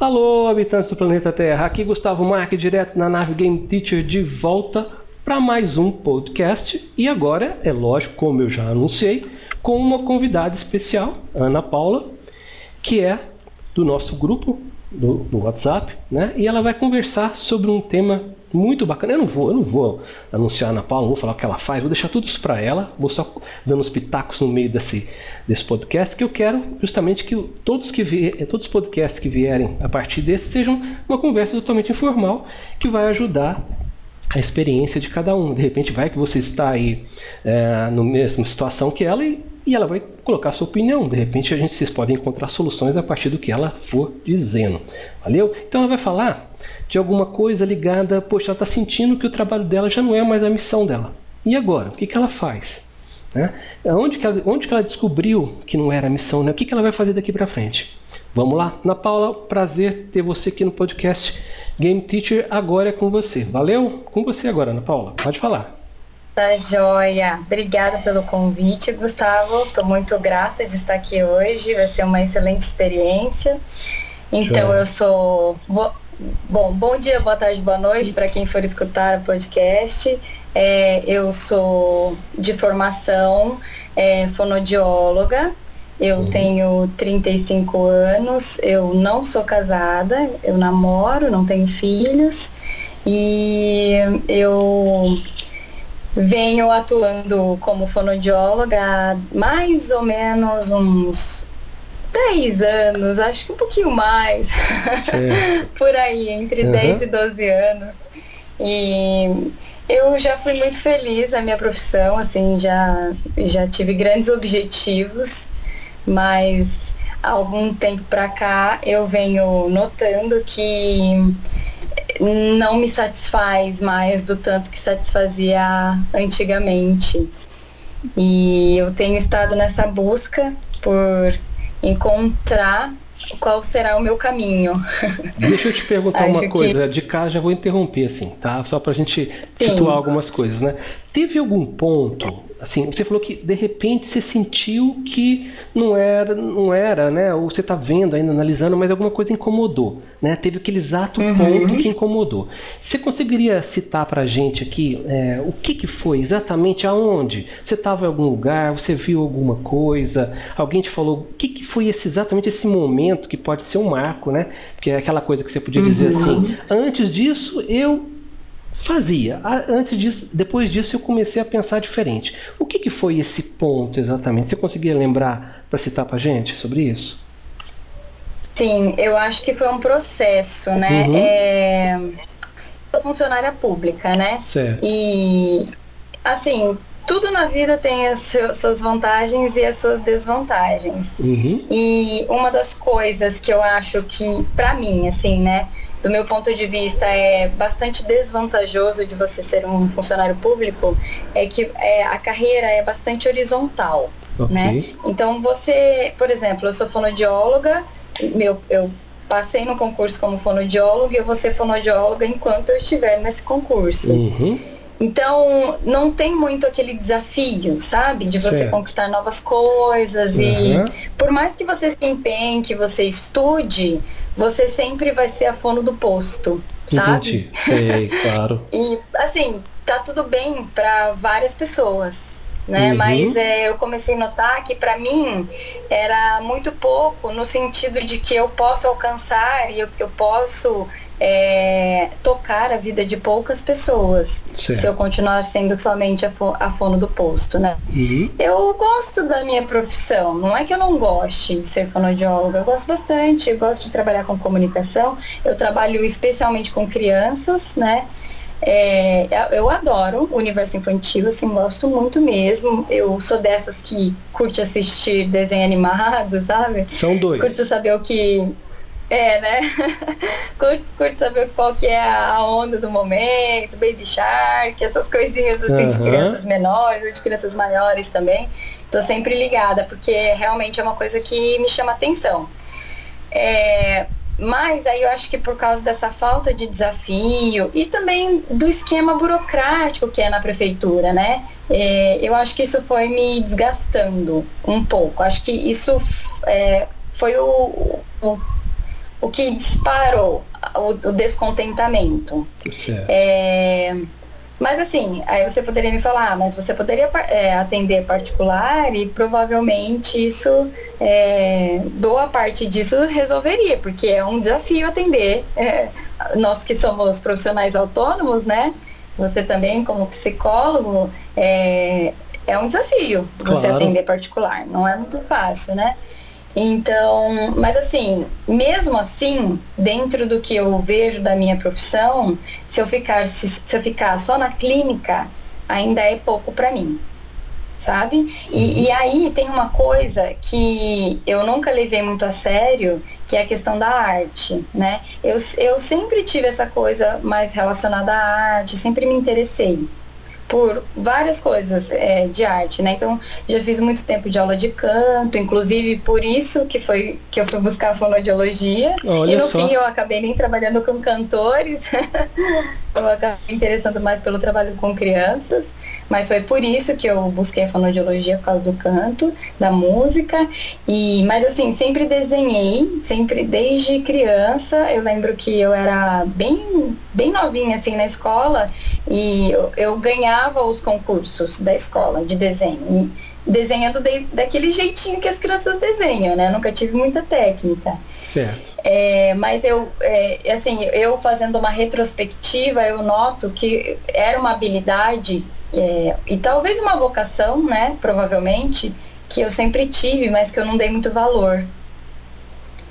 Alô, habitantes do planeta Terra, aqui Gustavo Marque, direto na nave Game Teacher, de volta para mais um podcast. E agora, é lógico, como eu já anunciei, com uma convidada especial, Ana Paula, que é do nosso grupo do, do WhatsApp, né? E ela vai conversar sobre um tema muito bacana. Eu não vou, eu não vou anunciar a Ana Paula, não vou falar o que ela faz, vou deixar tudo isso para ela, vou só dando os pitacos no meio desse, desse podcast, que eu quero justamente que todos que vier, todos os podcasts que vierem a partir desse sejam uma conversa totalmente informal que vai ajudar a experiência de cada um. De repente vai que você está aí é, no mesma situação que ela e, e ela vai colocar sua opinião. De repente a gente vocês podem encontrar soluções a partir do que ela for dizendo. Valeu? Então ela vai falar de alguma coisa ligada, poxa, ela está sentindo que o trabalho dela já não é mais a missão dela. E agora? O que, que ela faz? Né? Onde, que ela, onde que ela descobriu que não era a missão? Né? O que, que ela vai fazer daqui para frente? Vamos lá? Na Paula, prazer ter você aqui no podcast Game Teacher. Agora é com você. Valeu? Com você agora, Ana Paula. Pode falar. Tá joia. Obrigada pelo convite, Gustavo. Estou muito grata de estar aqui hoje. Vai ser uma excelente experiência. Então, eu sou Bom, bom dia, boa tarde, boa noite para quem for escutar o podcast. É, eu sou de formação é, fonodióloga, eu uhum. tenho 35 anos, eu não sou casada, eu namoro, não tenho filhos e eu venho atuando como fonodióloga há mais ou menos uns 10 anos, acho que um pouquinho mais. Por aí, entre uhum. 10 e 12 anos. E eu já fui muito feliz na minha profissão, assim, já, já tive grandes objetivos, mas há algum tempo para cá eu venho notando que não me satisfaz mais do tanto que satisfazia antigamente. E eu tenho estado nessa busca por encontrar qual será o meu caminho. Deixa eu te perguntar uma coisa, que... de cara já vou interromper assim, tá? Só pra gente Sim. situar algumas coisas, né? Teve algum ponto assim, você falou que de repente você sentiu que não era, não era, né? Ou você está vendo ainda, analisando, mas alguma coisa incomodou, né? Teve aquele exato uhum. ponto que incomodou. Você conseguiria citar para a gente aqui é, o que, que foi exatamente aonde? Você estava em algum lugar, você viu alguma coisa, alguém te falou o que, que foi esse, exatamente esse momento que pode ser um marco, né? Porque é aquela coisa que você podia dizer uhum. assim, antes disso eu Fazia. Antes disso, depois disso eu comecei a pensar diferente. O que, que foi esse ponto exatamente? Você conseguia lembrar para citar para gente sobre isso? Sim, eu acho que foi um processo, né? Uhum. É... Sou funcionária pública, né? Certo. E assim, tudo na vida tem as suas vantagens e as suas desvantagens. Uhum. E uma das coisas que eu acho que, para mim, assim, né? Do meu ponto de vista, é bastante desvantajoso de você ser um funcionário público é que é, a carreira é bastante horizontal, okay. né? Então você, por exemplo, eu sou fonodióloga, meu, eu passei no concurso como fonodióloga e eu vou ser fonodióloga enquanto eu estiver nesse concurso. Uhum. Então, não tem muito aquele desafio, sabe? De você certo. conquistar novas coisas. Uhum. E por mais que você se empenhe, que você estude, você sempre vai ser a fono do posto, sabe? Entendi. Sei, claro. e assim, tá tudo bem para várias pessoas, né? Uhum. Mas é, eu comecei a notar que para mim era muito pouco no sentido de que eu posso alcançar e eu, eu posso é, tocar a vida de poucas pessoas certo. se eu continuar sendo somente a, fo a fono do posto, né? Uhum. Eu gosto da minha profissão, não é que eu não goste de ser fonoaudióloga, eu gosto bastante, eu gosto de trabalhar com comunicação, eu trabalho especialmente com crianças, né? É, eu adoro o universo infantil, assim, gosto muito mesmo. Eu sou dessas que curte assistir desenho animado, sabe? São dois. Curto saber o que é, né? curto, curto saber qual que é a onda do momento, Baby Shark, essas coisinhas assim uhum. de crianças menores ou de crianças maiores também. Tô sempre ligada, porque realmente é uma coisa que me chama atenção. É, mas aí eu acho que por causa dessa falta de desafio e também do esquema burocrático que é na prefeitura, né? É, eu acho que isso foi me desgastando um pouco. Acho que isso é, foi o, o o que disparou o, o descontentamento. É, mas assim, aí você poderia me falar, ah, mas você poderia é, atender particular e provavelmente isso, é, boa parte disso resolveria, porque é um desafio atender. É, nós que somos profissionais autônomos, né? Você também como psicólogo, é, é um desafio você claro. atender particular, não é muito fácil, né? Então, mas assim, mesmo assim, dentro do que eu vejo da minha profissão, se eu ficar, se, se eu ficar só na clínica, ainda é pouco para mim, sabe? E, uhum. e, aí tem uma coisa que eu nunca levei muito a sério, que é a questão da arte, né? Eu, eu sempre tive essa coisa mais relacionada à arte, sempre me interessei por várias coisas é, de arte, né? Então, já fiz muito tempo de aula de canto, inclusive por isso que foi que eu fui buscar a fonoaudiologia. Olha e no só. fim eu acabei nem trabalhando com cantores. eu acabei me interessando mais pelo trabalho com crianças. Mas foi por isso que eu busquei a fonoaudiologia por causa do canto, da música. E, mas assim, sempre desenhei, sempre desde criança. Eu lembro que eu era bem, bem novinha assim na escola e eu, eu ganhava os concursos da escola de desenho. Desenhando de, daquele jeitinho que as crianças desenham, né? Nunca tive muita técnica. Certo. É, mas eu, é, assim, eu fazendo uma retrospectiva, eu noto que era uma habilidade é, e talvez uma vocação, né, provavelmente, que eu sempre tive, mas que eu não dei muito valor.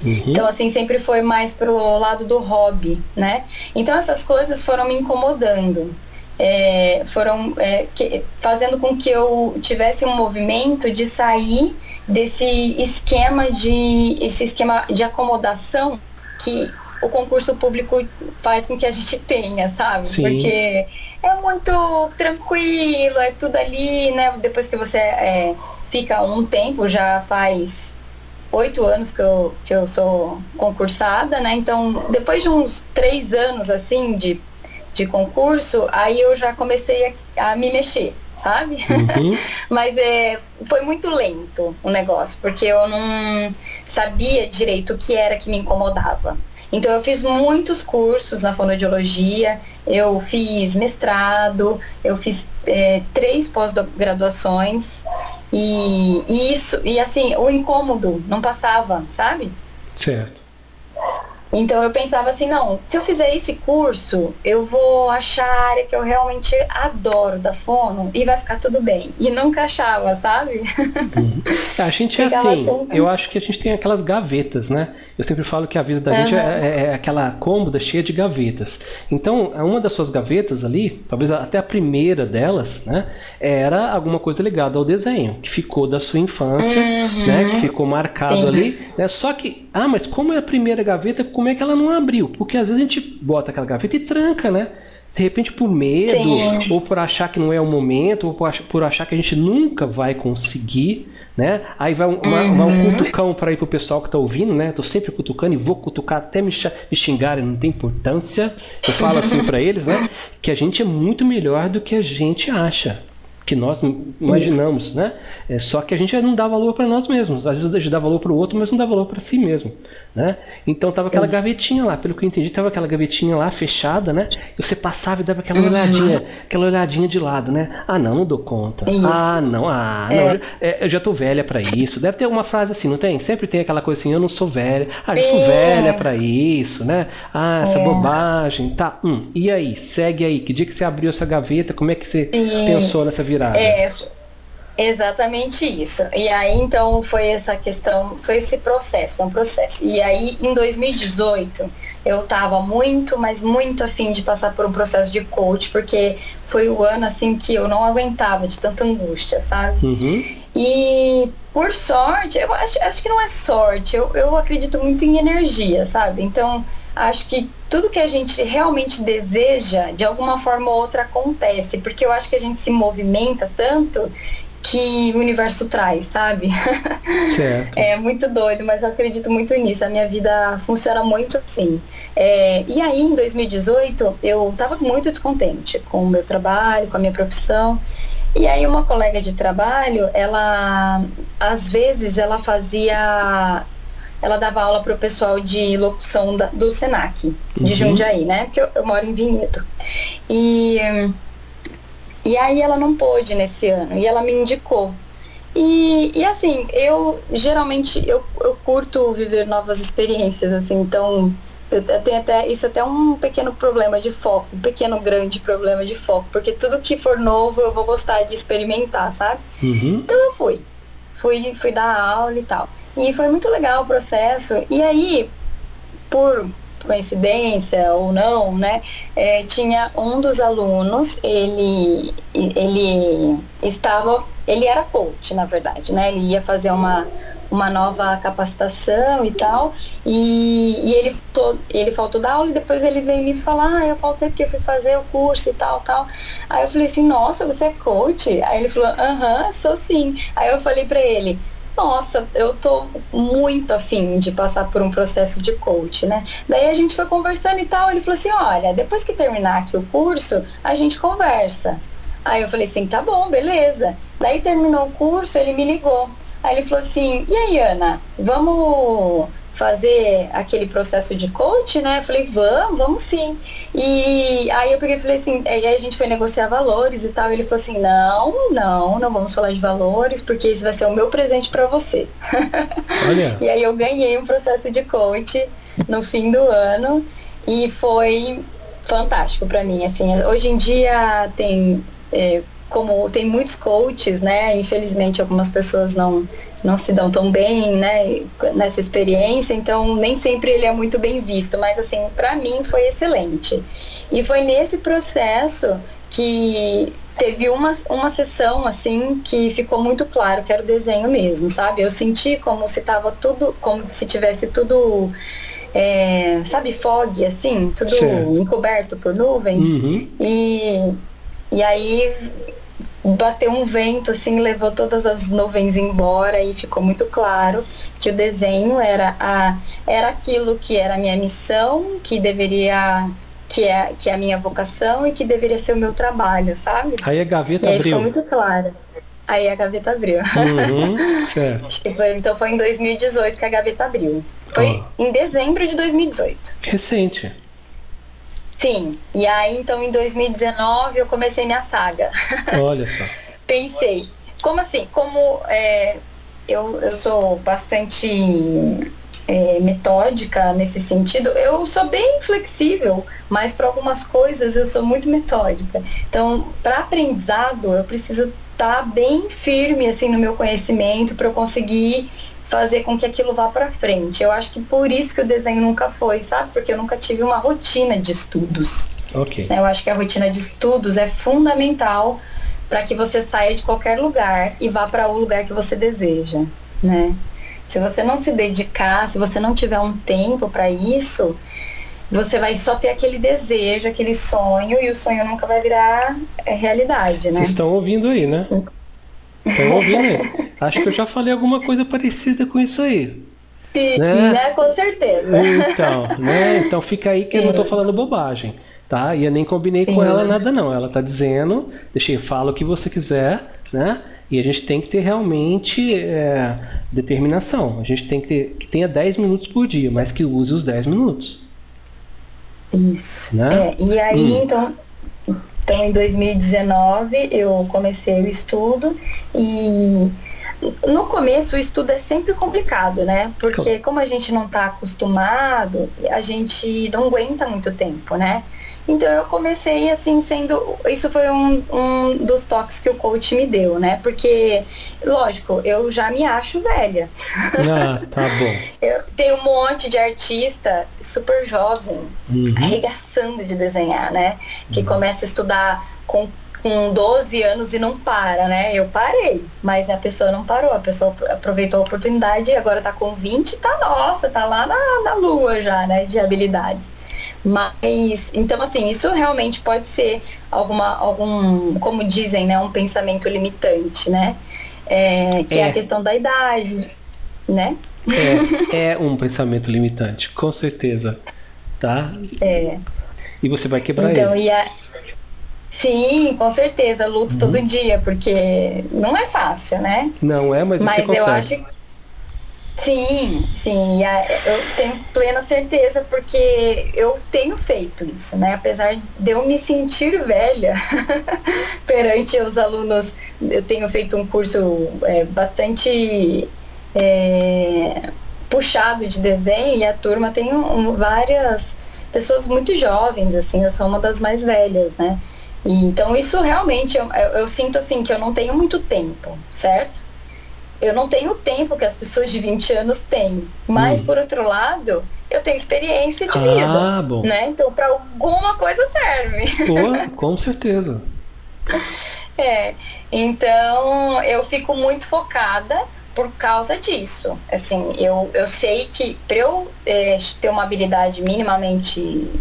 Uhum. Então, assim, sempre foi mais pro lado do hobby, né? Então, essas coisas foram me incomodando. É, foram é, que, fazendo com que eu tivesse um movimento de sair desse esquema de esse esquema de acomodação que o concurso público faz com que a gente tenha, sabe? Sim. Porque é muito tranquilo, é tudo ali, né? Depois que você é, fica um tempo, já faz oito anos que eu, que eu sou concursada, né? Então, depois de uns três anos, assim, de, de concurso, aí eu já comecei a, a me mexer, sabe? Uhum. Mas é, foi muito lento o negócio, porque eu não sabia direito o que era que me incomodava. Então eu fiz muitos cursos na fonoaudiologia, eu fiz mestrado, eu fiz é, três pós-graduações e, e, isso, e assim, o incômodo não passava, sabe? Certo. Então eu pensava assim, não, se eu fizer esse curso, eu vou achar a área que eu realmente adoro da fono e vai ficar tudo bem. E nunca achava, sabe? Uhum. A gente é assim, assim, eu acho que a gente tem aquelas gavetas, né? Eu sempre falo que a vida da uhum. gente é, é, é, aquela cômoda cheia de gavetas. Então, uma das suas gavetas ali, talvez até a primeira delas, né, era alguma coisa ligada ao desenho, que ficou da sua infância, uhum. né, que ficou marcado Sim. ali. Né? Só que, ah, mas como é a primeira gaveta, como é que ela não abriu? Porque às vezes a gente bota aquela gaveta e tranca, né? de repente por medo, Sim. ou por achar que não é o momento, ou por achar que a gente nunca vai conseguir, né? Aí vai, uma, uhum. vai um cutucão para ir pro pessoal que tá ouvindo, né? Tô sempre cutucando e vou cutucar até me, xingarem, não tem importância. Eu falo assim para eles, né? Que a gente é muito melhor do que a gente acha que nós imaginamos, né? É, só que a gente não dá valor para nós mesmos. Às vezes a gente dá valor para o outro, mas não dá valor para si mesmo, né? Então tava aquela gavetinha lá, pelo que eu entendi, tava aquela gavetinha lá fechada, né? E você passava e dava aquela uhum. olhadinha, aquela olhadinha de lado, né? Ah, não, não dou conta. Isso. Ah, não, ah, não, é. eu, já, é, eu já tô velha para isso. Deve ter alguma frase assim, não tem? Sempre tem aquela coisa assim, eu não sou velha. Ah, eu sou velha para isso, né? Ah, essa é. bobagem, tá? Hum, e aí, segue aí. Que dia que você abriu essa gaveta? Como é que você pensou nessa virada? virada. É, exatamente isso. E aí, então, foi essa questão, foi esse processo, foi um processo. E aí, em 2018, eu estava muito, mas muito afim de passar por um processo de coach, porque foi o ano, assim, que eu não aguentava de tanta angústia, sabe? Uhum. E, por sorte, eu acho, acho que não é sorte, eu, eu acredito muito em energia, sabe? Então, acho que tudo que a gente realmente deseja, de alguma forma ou outra acontece, porque eu acho que a gente se movimenta tanto que o universo traz, sabe? Certo. é muito doido, mas eu acredito muito nisso. A minha vida funciona muito assim. É, e aí, em 2018, eu estava muito descontente com o meu trabalho, com a minha profissão. E aí uma colega de trabalho, ela às vezes ela fazia ela dava aula para o pessoal de locução da, do Senac, de uhum. Jundiaí, né? Porque eu, eu, moro em Vinhedo. E, e aí ela não pôde nesse ano, e ela me indicou. E, e assim, eu geralmente eu, eu curto viver novas experiências, assim, então eu tenho até isso é até um pequeno problema de foco, um pequeno grande problema de foco, porque tudo que for novo eu vou gostar de experimentar, sabe? Uhum. Então eu fui, fui, fui dar aula e tal. E foi muito legal o processo. E aí, por coincidência ou não, né, é, tinha um dos alunos, ele, ele estava, ele era coach, na verdade, né? Ele ia fazer uma uma nova capacitação e tal. E, e ele, to, ele faltou da aula e depois ele veio me falar, ah, eu faltei porque eu fui fazer o curso e tal, tal. Aí eu falei assim, nossa, você é coach? Aí ele falou, aham, sou sim. Aí eu falei para ele, nossa, eu tô muito afim de passar por um processo de coach, né? Daí a gente foi conversando e tal, ele falou assim, olha, depois que terminar aqui o curso, a gente conversa. Aí eu falei assim, tá bom, beleza. Daí terminou o curso, ele me ligou. Aí ele falou assim: e aí, Ana, vamos fazer aquele processo de coach, né? Eu falei, vamos, vamos sim. E aí eu peguei e falei assim, aí a gente foi negociar valores e tal. E ele falou assim, não, não, não vamos falar de valores, porque esse vai ser o meu presente para você. Olha. e aí eu ganhei um processo de coach no fim do ano e foi fantástico para mim. Assim, hoje em dia tem é, como tem muitos coaches, né? Infelizmente algumas pessoas não não se dão tão bem, né? Nessa experiência, então nem sempre ele é muito bem visto, mas assim para mim foi excelente. E foi nesse processo que teve uma, uma sessão assim que ficou muito claro que era o desenho mesmo, sabe? Eu senti como se tava tudo, como se tivesse tudo é, sabe, fog, assim, tudo encoberto por nuvens. Uhum. E, e aí bateu um vento assim, levou todas as nuvens embora e ficou muito claro que o desenho era a era aquilo que era a minha missão, que deveria que é que é a minha vocação e que deveria ser o meu trabalho, sabe? Aí a gaveta e aí abriu. Ficou muito claro. Aí a gaveta abriu. Uhum, certo. então foi em 2018 que a gaveta abriu. Foi oh. em dezembro de 2018. Recente. Sim, e aí então em 2019 eu comecei minha saga. Olha só. Pensei, como assim? Como é, eu, eu sou bastante é, metódica nesse sentido, eu sou bem flexível, mas para algumas coisas eu sou muito metódica. Então, para aprendizado, eu preciso estar tá bem firme assim no meu conhecimento para eu conseguir fazer com que aquilo vá para frente. Eu acho que por isso que o desenho nunca foi, sabe? Porque eu nunca tive uma rotina de estudos. Ok. Eu acho que a rotina de estudos é fundamental para que você saia de qualquer lugar e vá para o lugar que você deseja, né? Se você não se dedicar, se você não tiver um tempo para isso, você vai só ter aquele desejo, aquele sonho e o sonho nunca vai virar é, realidade, né? Vocês estão ouvindo aí, né? Estão ouvindo aí? Acho que eu já falei alguma coisa parecida com isso aí. Sim, né? né? Com certeza. Então, né? Então fica aí que Sim. eu não estou falando bobagem, tá? E eu nem combinei Sim. com ela nada não. Ela está dizendo, deixei, fala o que você quiser, né? E a gente tem que ter realmente é, determinação. A gente tem que ter que tenha 10 minutos por dia, mas que use os 10 minutos. Isso. Né? É, e aí, hum. então, então, em 2019, eu comecei o estudo e no começo o estudo é sempre complicado, né? Porque como a gente não está acostumado, a gente não aguenta muito tempo, né? Então eu comecei assim sendo. Isso foi um, um dos toques que o coach me deu, né? Porque, lógico, eu já me acho velha. Ah, tá bom. eu tenho um monte de artista super jovem, uhum. arregaçando de desenhar, né? Que uhum. começa a estudar com com 12 anos e não para, né? Eu parei, mas a pessoa não parou, a pessoa aproveitou a oportunidade e agora tá com 20, tá nossa, tá lá na, na lua já, né? De habilidades. Mas, então assim, isso realmente pode ser alguma, algum, como dizem, né, um pensamento limitante, né? É, que é. é a questão da idade, né? É, é um pensamento limitante, com certeza, tá? É. E você vai quebrar então, ele. E a... Sim, com certeza, luto uhum. todo dia, porque não é fácil, né? Não é, mas, mas você consegue. eu acho Sim, sim, eu tenho plena certeza porque eu tenho feito isso, né? Apesar de eu me sentir velha perante os alunos, eu tenho feito um curso é, bastante é, puxado de desenho e a turma tem um, várias pessoas muito jovens, assim, eu sou uma das mais velhas, né? Então isso realmente eu, eu, sinto assim que eu não tenho muito tempo, certo? eu não tenho o tempo que as pessoas de 20 anos têm. Mas, hum. por outro lado, eu tenho experiência de vida. Ah, bom. Né? Então, para alguma coisa serve. Com certeza. é. Então, eu fico muito focada por causa disso. Assim, eu, eu sei que para eu é, ter uma habilidade minimamente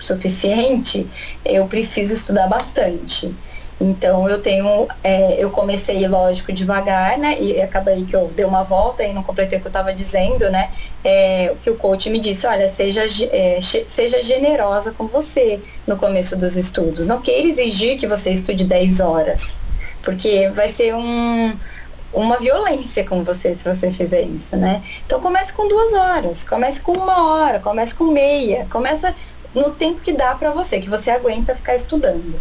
suficiente, eu preciso estudar bastante. Então eu tenho, é, eu comecei, lógico, devagar, né? E acabei que eu dei uma volta e não completei o que eu estava dizendo, né? É, que o coach me disse, olha, seja, é, seja generosa com você no começo dos estudos. Não queira exigir que você estude 10 horas, porque vai ser um, uma violência com você se você fizer isso, né? Então comece com duas horas, comece com uma hora, comece com meia, começa no tempo que dá para você, que você aguenta ficar estudando.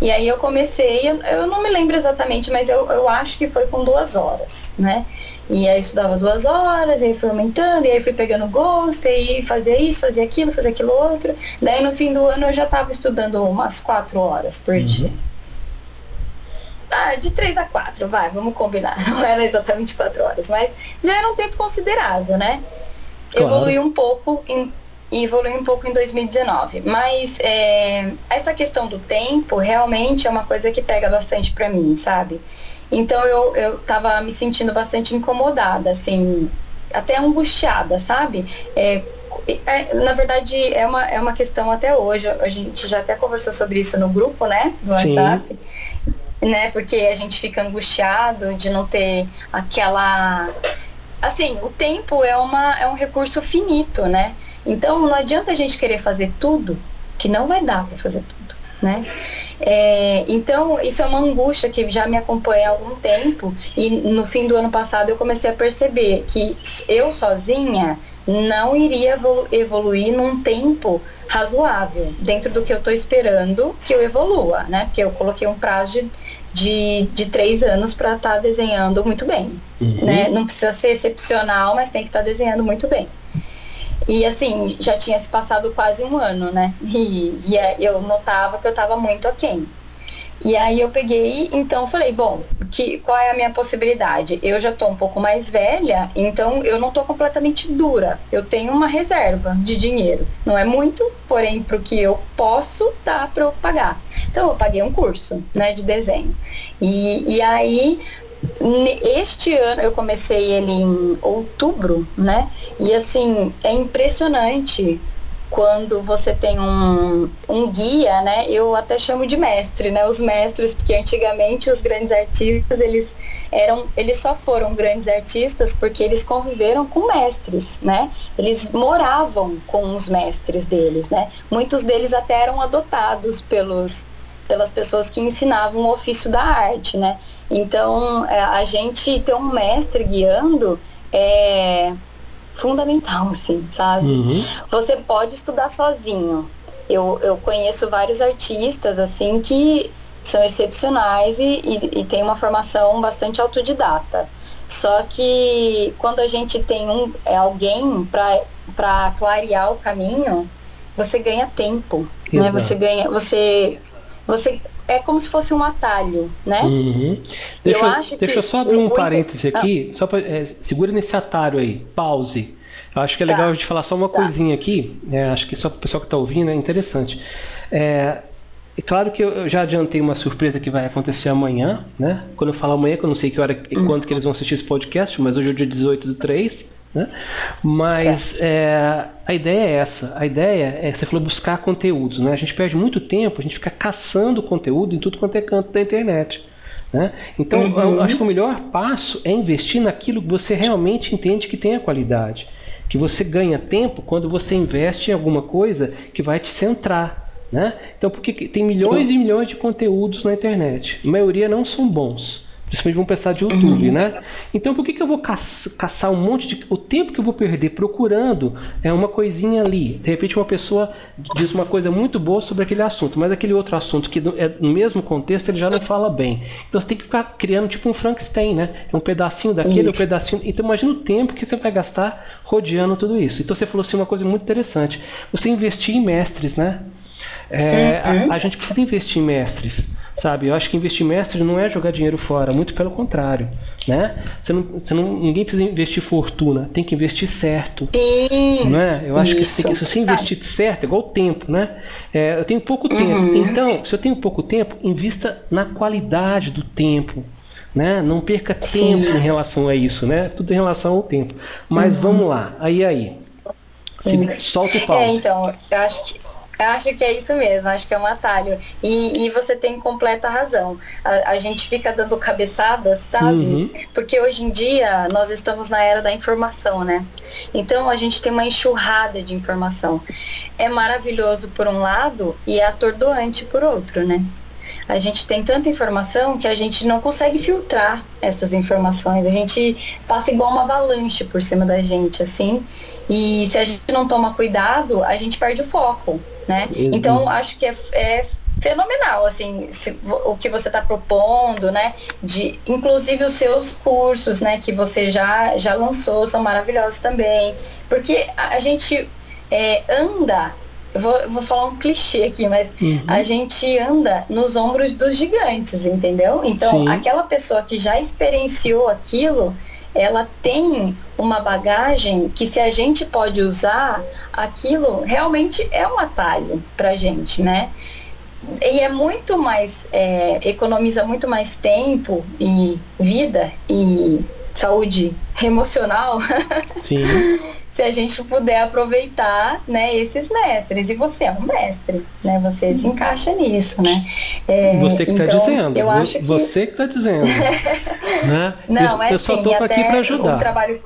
E aí eu comecei, eu não me lembro exatamente, mas eu, eu acho que foi com duas horas, né? E aí eu estudava duas horas, aí fui aumentando, e aí fui pegando gosto, e aí fazia isso, fazia aquilo, fazia aquilo outro. Daí no fim do ano eu já estava estudando umas quatro horas por uhum. dia. Ah, de três a quatro, vai, vamos combinar. Não era exatamente quatro horas, mas já era um tempo considerável, né? Claro. Evolui um pouco em e evolui um pouco em 2019. Mas é, essa questão do tempo realmente é uma coisa que pega bastante para mim, sabe? Então eu, eu tava me sentindo bastante incomodada, assim, até angustiada, sabe? É, é, na verdade, é uma, é uma questão até hoje, a gente já até conversou sobre isso no grupo, né? Do WhatsApp. Né? Porque a gente fica angustiado de não ter aquela. Assim, o tempo é, uma, é um recurso finito, né? Então não adianta a gente querer fazer tudo, que não vai dar para fazer tudo, né? É, então isso é uma angústia que já me acompanha há algum tempo e no fim do ano passado eu comecei a perceber que eu sozinha não iria evolu evoluir num tempo razoável dentro do que eu estou esperando que eu evolua, né? Porque eu coloquei um prazo de, de, de três anos para estar tá desenhando muito bem, uhum. né? Não precisa ser excepcional, mas tem que estar tá desenhando muito bem. E assim, já tinha se passado quase um ano, né? E, e é, eu notava que eu estava muito aquém. E aí eu peguei, então falei, bom, que, qual é a minha possibilidade? Eu já estou um pouco mais velha, então eu não estou completamente dura. Eu tenho uma reserva de dinheiro. Não é muito, porém, para o que eu posso, dá para eu pagar. Então eu paguei um curso né, de desenho. E, e aí este ano eu comecei ele em outubro, né? E assim, é impressionante quando você tem um, um guia, né? Eu até chamo de mestre, né? Os mestres, porque antigamente os grandes artistas, eles eram, eles só foram grandes artistas porque eles conviveram com mestres, né? Eles moravam com os mestres deles, né? Muitos deles até eram adotados pelos pelas pessoas que ensinavam o ofício da arte, né? Então, é, a gente ter um mestre guiando é fundamental, assim, sabe? Uhum. Você pode estudar sozinho. Eu, eu conheço vários artistas, assim, que são excepcionais e, e, e têm uma formação bastante autodidata. Só que quando a gente tem um, é, alguém para clarear o caminho, você ganha tempo. Né? Você ganha. Você, você é como se fosse um atalho, né? Uhum. Deixa, eu, acho deixa que eu só abrir um parêntese aqui, ah. só pra, é, segura nesse atalho aí, pause. Eu acho que é legal tá. a gente falar só uma tá. coisinha aqui, é, acho que só para o pessoal que está ouvindo é interessante. É, é claro que eu já adiantei uma surpresa que vai acontecer amanhã, né? Quando eu falo amanhã, que eu não sei que hora e quanto que eles vão assistir esse podcast, mas hoje é o dia 18 do 3. Né? Mas é, a ideia é essa. A ideia é, você falou, buscar conteúdos. Né? A gente perde muito tempo, a gente fica caçando conteúdo em tudo quanto é canto da internet. Né? Então, uhum. eu acho que o melhor passo é investir naquilo que você realmente entende que tem a qualidade. Que você ganha tempo quando você investe em alguma coisa que vai te centrar. Né? Então, porque tem milhões e milhões de conteúdos na internet. A maioria não são bons. Principalmente vão pensar de YouTube, uhum. né? Então por que, que eu vou caçar um monte de. O tempo que eu vou perder procurando é uma coisinha ali. De repente uma pessoa diz uma coisa muito boa sobre aquele assunto, mas aquele outro assunto que é no mesmo contexto ele já não fala bem. Então você tem que ficar criando tipo um Frankenstein, né? É um pedacinho daquele, isso. um pedacinho. Então imagina o tempo que você vai gastar rodeando tudo isso. Então você falou assim uma coisa muito interessante. Você investir em mestres, né? É, uhum. a, a gente precisa investir em mestres sabe? Eu acho que investir mestre não é jogar dinheiro fora, muito pelo contrário, né? Você não, você não, ninguém precisa investir fortuna, tem que investir certo. Sim. Não é? Eu acho Isso. que, se você investir certo, é igual o tempo, né? É, eu tenho pouco tempo, uhum. então, se eu tenho pouco tempo, invista na qualidade do tempo. Né? Não perca Sim. tempo em relação a isso, né? Tudo em relação ao tempo. Mas uhum. vamos lá, aí aí. Se, solta o pause. É, então, eu acho que Acho que é isso mesmo, acho que é um atalho. E, e você tem completa razão. A, a, gente fica dando cabeçadas, sabe? Uhum. Porque hoje em dia nós estamos na era da informação, né? Então a gente tem uma enxurrada de informação. É maravilhoso por um lado e é atordoante por outro, né? A gente tem tanta informação que a gente não consegue filtrar essas informações. A gente passa igual uma avalanche por cima da gente, assim. E se a gente não toma cuidado, a gente perde o foco né? Uhum. Então acho que é, é fenomenal, assim, se, o que você está propondo, né? De, inclusive os seus cursos, né? Que você já, já lançou, são maravilhosos também. Porque a, a gente é, anda, eu vou, eu vou falar um clichê aqui, mas uhum. a gente anda nos ombros dos gigantes, entendeu? Então, Sim. aquela pessoa que já experienciou aquilo, ela tem uma bagagem que se a gente pode usar, aquilo realmente é um atalho para a gente, né? E é muito mais, é, economiza muito mais tempo e vida e saúde emocional. Sim. se a gente puder aproveitar né, esses mestres. E você é um mestre, né? Você se encaixa nisso, né? É, você que está então, dizendo. Eu acho que... Você que está dizendo. né? Não, eu, é eu só estou aqui para ajudar. O trabalho,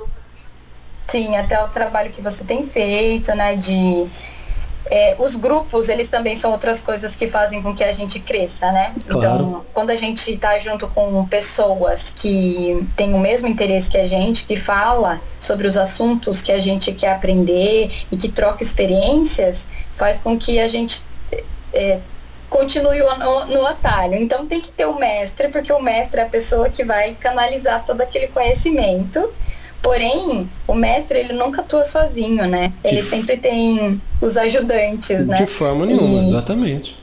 sim, até o trabalho que você tem feito, né? De é, os grupos, eles também são outras coisas que fazem com que a gente cresça, né? Claro. Então, quando a gente está junto com pessoas que têm o mesmo interesse que a gente, que fala sobre os assuntos que a gente quer aprender e que troca experiências, faz com que a gente é, continue no, no, atalho. Então tem que ter o mestre, porque o mestre é a pessoa que vai canalizar todo aquele conhecimento Porém, o mestre ele nunca atua sozinho, né? Ele de sempre tem os ajudantes, né? De forma nenhuma, e... exatamente.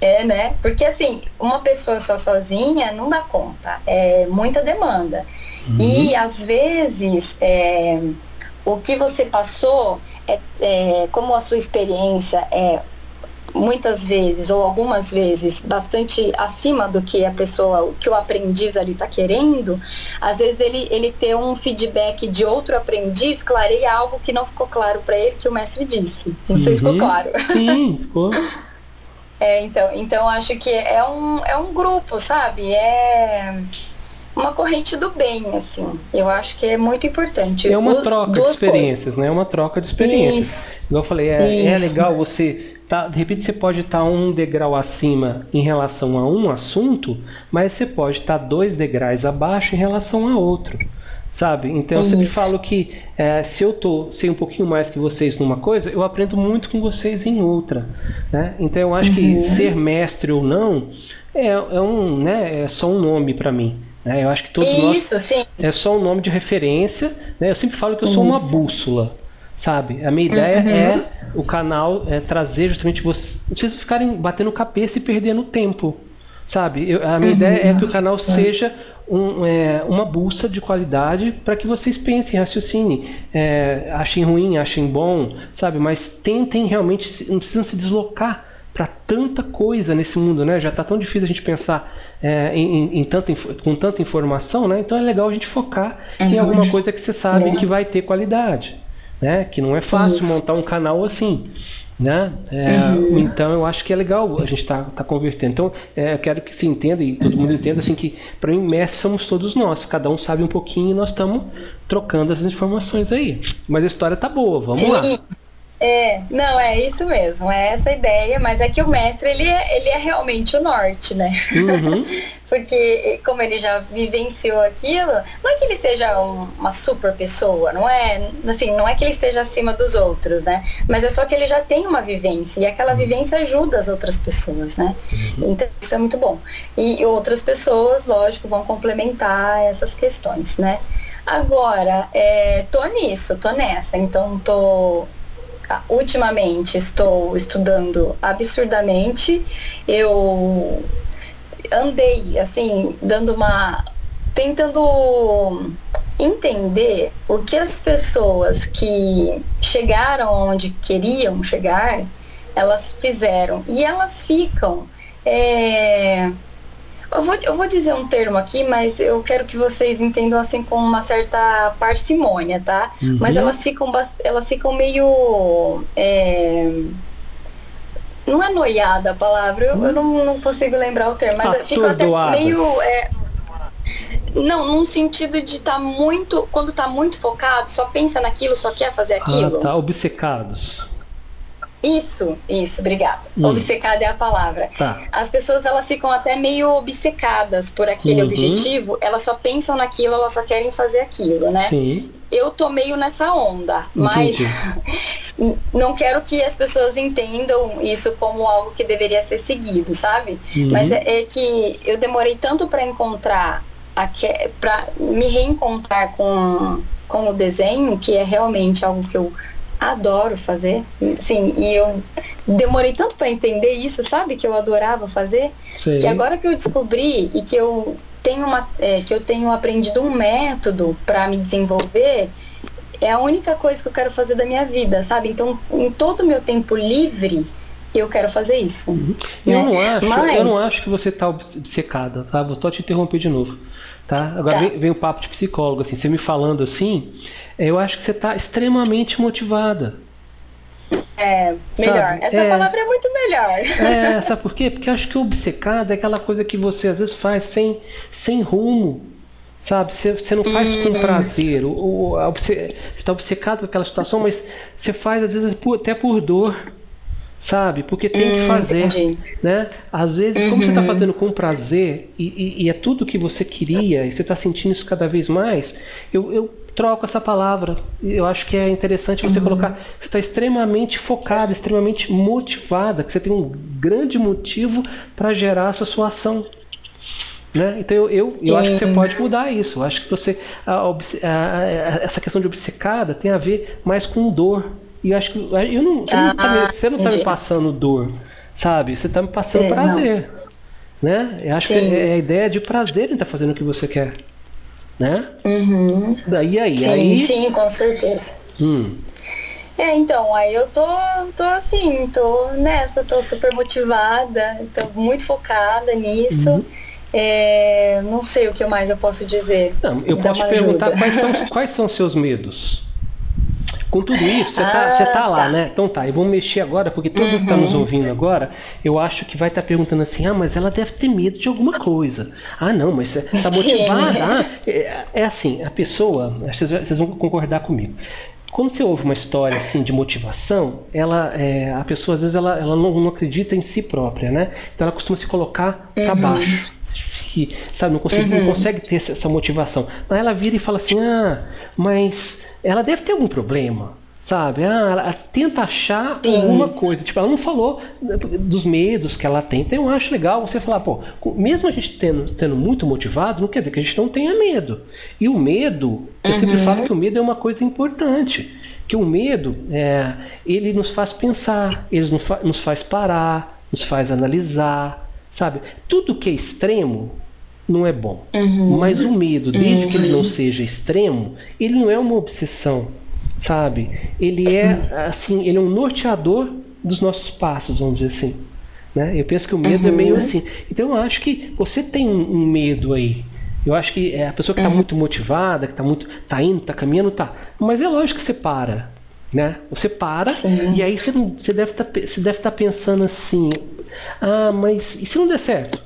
É, né? Porque assim, uma pessoa só sozinha não dá conta. É muita demanda. Uhum. E às vezes é, o que você passou é, é, como a sua experiência é muitas vezes ou algumas vezes bastante acima do que a pessoa, que o aprendiz ali está querendo, às vezes ele, ele ter um feedback de outro aprendiz clareia algo que não ficou claro para ele que o mestre disse. Não sei se ficou uhum. claro. Sim, ficou. é, então, então acho que é um, é um grupo, sabe? É uma corrente do bem, assim. Eu acho que é muito importante. É uma troca de experiências, coisas. né? É uma troca de experiências. Isso. Igual eu falei, é, é legal você Tá, de repente você pode estar um degrau acima em relação a um assunto, mas você pode estar dois degraus abaixo em relação a outro. Sabe? Então eu sempre falo que é, se eu tô sei um pouquinho mais que vocês numa coisa, eu aprendo muito com vocês em outra. Né? Então eu acho uhum. que ser mestre ou não é, é, um, né, é só um nome para mim. Né? Eu acho que todos Isso, nós sim. é só um nome de referência. Né? Eu sempre falo que eu sou Isso. uma bússola sabe? A minha ideia uhum. é o canal é trazer justamente vocês, vocês ficarem batendo cabeça e perdendo tempo, sabe? Eu, a minha uhum. ideia é que o canal seja um, é, uma bolsa de qualidade para que vocês pensem, raciocinem, é, achem ruim, achem bom, sabe? Mas tentem realmente, não precisam se deslocar para tanta coisa nesse mundo, né? Já está tão difícil a gente pensar é, em, em, tanta, com tanta informação, né? Então é legal a gente focar uhum. em alguma coisa que você sabe que vai ter qualidade né? Que não é fácil Isso. montar um canal assim, né? É, uhum. Então eu acho que é legal a gente estar tá, tá convertendo. Então é, eu quero que se entenda e todo mundo entenda assim que para mim mestre somos todos nós. Cada um sabe um pouquinho e nós estamos trocando essas informações aí. Mas a história tá boa. Vamos Sim. lá. É, não, é isso mesmo, é essa ideia, mas é que o mestre, ele é, ele é realmente o norte, né? Uhum. Porque, como ele já vivenciou aquilo, não é que ele seja um, uma super pessoa, não é, assim, não é que ele esteja acima dos outros, né? Mas é só que ele já tem uma vivência, e aquela vivência ajuda as outras pessoas, né? Uhum. Então, isso é muito bom. E outras pessoas, lógico, vão complementar essas questões, né? Agora, é, tô nisso, tô nessa, então tô ultimamente estou estudando absurdamente. Eu andei assim, dando uma tentando entender o que as pessoas que chegaram onde queriam chegar, elas fizeram. E elas ficam é, eu vou, eu vou dizer um termo aqui, mas eu quero que vocês entendam assim com uma certa parcimônia, tá? Uhum. Mas elas ficam, elas ficam meio. É, não é noiada a palavra, eu, eu não, não, consigo lembrar o termo, mas ficam até meio. É, não, num sentido de estar tá muito. Quando tá muito focado, só pensa naquilo, só quer fazer aquilo. Ah, tá, obcecados. Isso, isso, obrigada. Hum. Obcecada é a palavra. Tá. As pessoas elas ficam até meio obcecadas por aquele uhum. objetivo, elas só pensam naquilo, elas só querem fazer aquilo, né? Sim. Eu tô meio nessa onda, mas não quero que as pessoas entendam isso como algo que deveria ser seguido, sabe? Uhum. Mas é, é, que eu demorei tanto para encontrar, para me reencontrar com, com o desenho, que é realmente algo que eu adoro fazer. Sim, e eu demorei tanto para entender isso, sabe? Que eu adorava fazer. Sim. Que agora que eu descobri e que eu tenho uma é, que eu tenho aprendido um método para me desenvolver, é a única coisa que eu quero fazer da minha vida, sabe? Então, em todo o meu tempo livre, eu quero fazer isso. Uhum. Né? Eu, não acho, Mas... eu não acho que você está obcecada, tá? Vou só te interromper de novo. Tá? Agora tá. Vem, vem, o papo de psicólogo, assim, você me falando assim, eu acho que você está extremamente motivada. É, melhor. Sabe? Essa é, palavra é muito melhor. É, sabe por quê? Porque eu acho que obcecado é aquela coisa que você às vezes faz sem, sem rumo. Sabe? Você, você não faz com uhum. prazer. Você está obcecado com aquela situação, mas você faz às vezes por, até por dor sabe? Porque tem que hum, fazer, né? Às vezes, como você está uhum. fazendo com prazer e, e, e, é tudo que você queria e você está sentindo isso cada vez mais, eu, eu, troco essa palavra. Eu acho que é interessante você uhum. colocar. Você está extremamente focada, extremamente motivada, que você tem um grande motivo para gerar essa sua ação. Né? Então eu, eu, eu acho que você pode mudar isso. Eu acho que você a, a, a, essa questão de obcecada tem a ver mais com dor e eu acho que. Eu não, você, não tá me, ah, você não tá me passando dor, sabe? Você tá me passando é, prazer. Não. Né? Eu acho Sim. que é a ideia de prazer em estar tá fazendo o que você quer. Né? Uhum. Daí aí. Sim, aí... sim, com certeza. Hum. É, então, aí eu tô, tô assim, tô nessa, tô super motivada, tô muito focada nisso. Uhum. É, não sei o que mais eu posso dizer. Não, eu posso te perguntar quais são, quais são seus medos? Com tudo isso, você tá, ah, tá lá, tá. né? Então tá, e vamos mexer agora, porque todo uhum. mundo que tá nos uhum. ouvindo agora, eu acho que vai estar tá perguntando assim: ah, mas ela deve ter medo de alguma coisa. Ah, não, mas você tá motivada. Ah, é, é, assim, a pessoa, vocês, vocês vão concordar comigo quando você ouve uma história assim de motivação, ela, é, a pessoa às vezes ela, ela não, não, acredita em si própria, né? Então ela costuma se colocar para uhum. baixo, se, sabe? Não consegue, uhum. não consegue ter essa motivação. Mas ela vira e fala assim: ah, mas ela deve ter algum problema sabe? Ah, ela tenta achar Sim. alguma coisa. Tipo, ela não falou dos medos que ela tem. Então eu acho legal você falar, pô, mesmo a gente tendo, tendo muito motivado, não quer dizer que a gente não tenha medo. E o medo, eu uhum. sempre falo que o medo é uma coisa importante. Que o medo, é, ele nos faz pensar, ele nos, fa nos faz parar, nos faz analisar, sabe? Tudo que é extremo não é bom. Uhum. Mas o medo, desde uhum. que ele não uhum. seja extremo, ele não é uma obsessão sabe? Ele é assim, ele é um norteador dos nossos passos, vamos dizer assim. Né? Eu penso que o medo uhum. é meio uhum. assim. Então eu acho que você tem um, medo aí. Eu acho que é a pessoa que está uhum. muito motivada, que está muito, tá indo, está caminhando, tá. Mas é lógico que você para, né? Você para Sim. e aí você, você deve tá, estar tá pensando assim, ah, mas e se não der certo?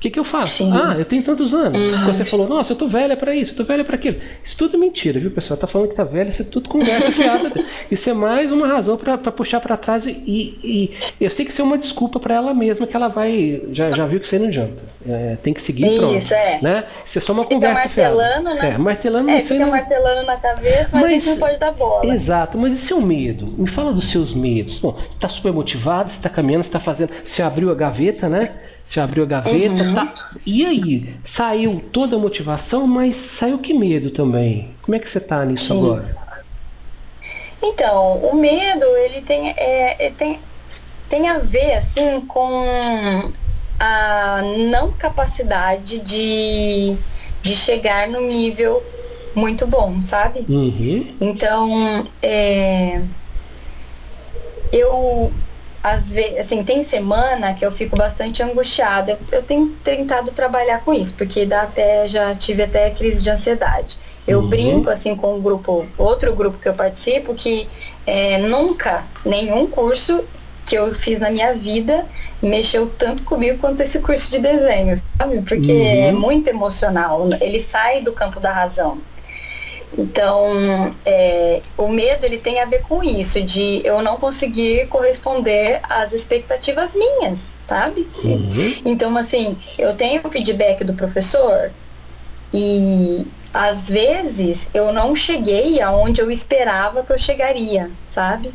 O que, que eu faço? Sim. Ah, eu tenho tantos anos. Uhum. Você falou, nossa, eu tô velha para isso, eu tô velha para aquilo. Isso tudo é mentira, viu, pessoal? Tá falando que tá velha, isso é tudo conversa fiada. Isso é mais uma razão para puxar para trás e, e, eu sei que isso é uma desculpa para ela mesma que ela vai. Já, já viu que você não adianta. É, tem que seguir pronto. Isso, é. Né? Isso é só uma conversa fica martelando, fiada. né? É, martelando é, fica não... martelando na cabeça, mas, mas, a gente não pode dar bola. Exato, mas e seu medo? Me fala dos seus medos. Bom, você tá super motivado, você tá caminhando, você tá fazendo. Você abriu a gaveta, né? Você abriu a gaveta, uhum. tá. E aí? Saiu toda a motivação, mas saiu que medo também. Como é que você tá nisso Sim. agora? Então, o medo, ele tem, é, é, tem, tem a ver, assim, com a não capacidade de, de chegar no nível muito bom, sabe? Uhum. Então, é, eu às vezes, assim, tem semana que eu fico bastante angustiada. Eu tenho tentado trabalhar com isso, porque dá até, já tive até crise de ansiedade. Eu uhum. brinco, assim, com um grupo, outro grupo que eu participo, que é, nunca nenhum curso que eu fiz na minha vida mexeu tanto comigo quanto esse curso de desenho, sabe? Porque uhum. é muito emocional. Ele sai do campo da razão. Então, é, o medo ele tem a ver com isso, de eu não conseguir corresponder às expectativas minhas, sabe? Uhum. Então, assim, eu tenho o feedback do professor e às vezes eu não cheguei aonde eu esperava que eu chegaria, sabe?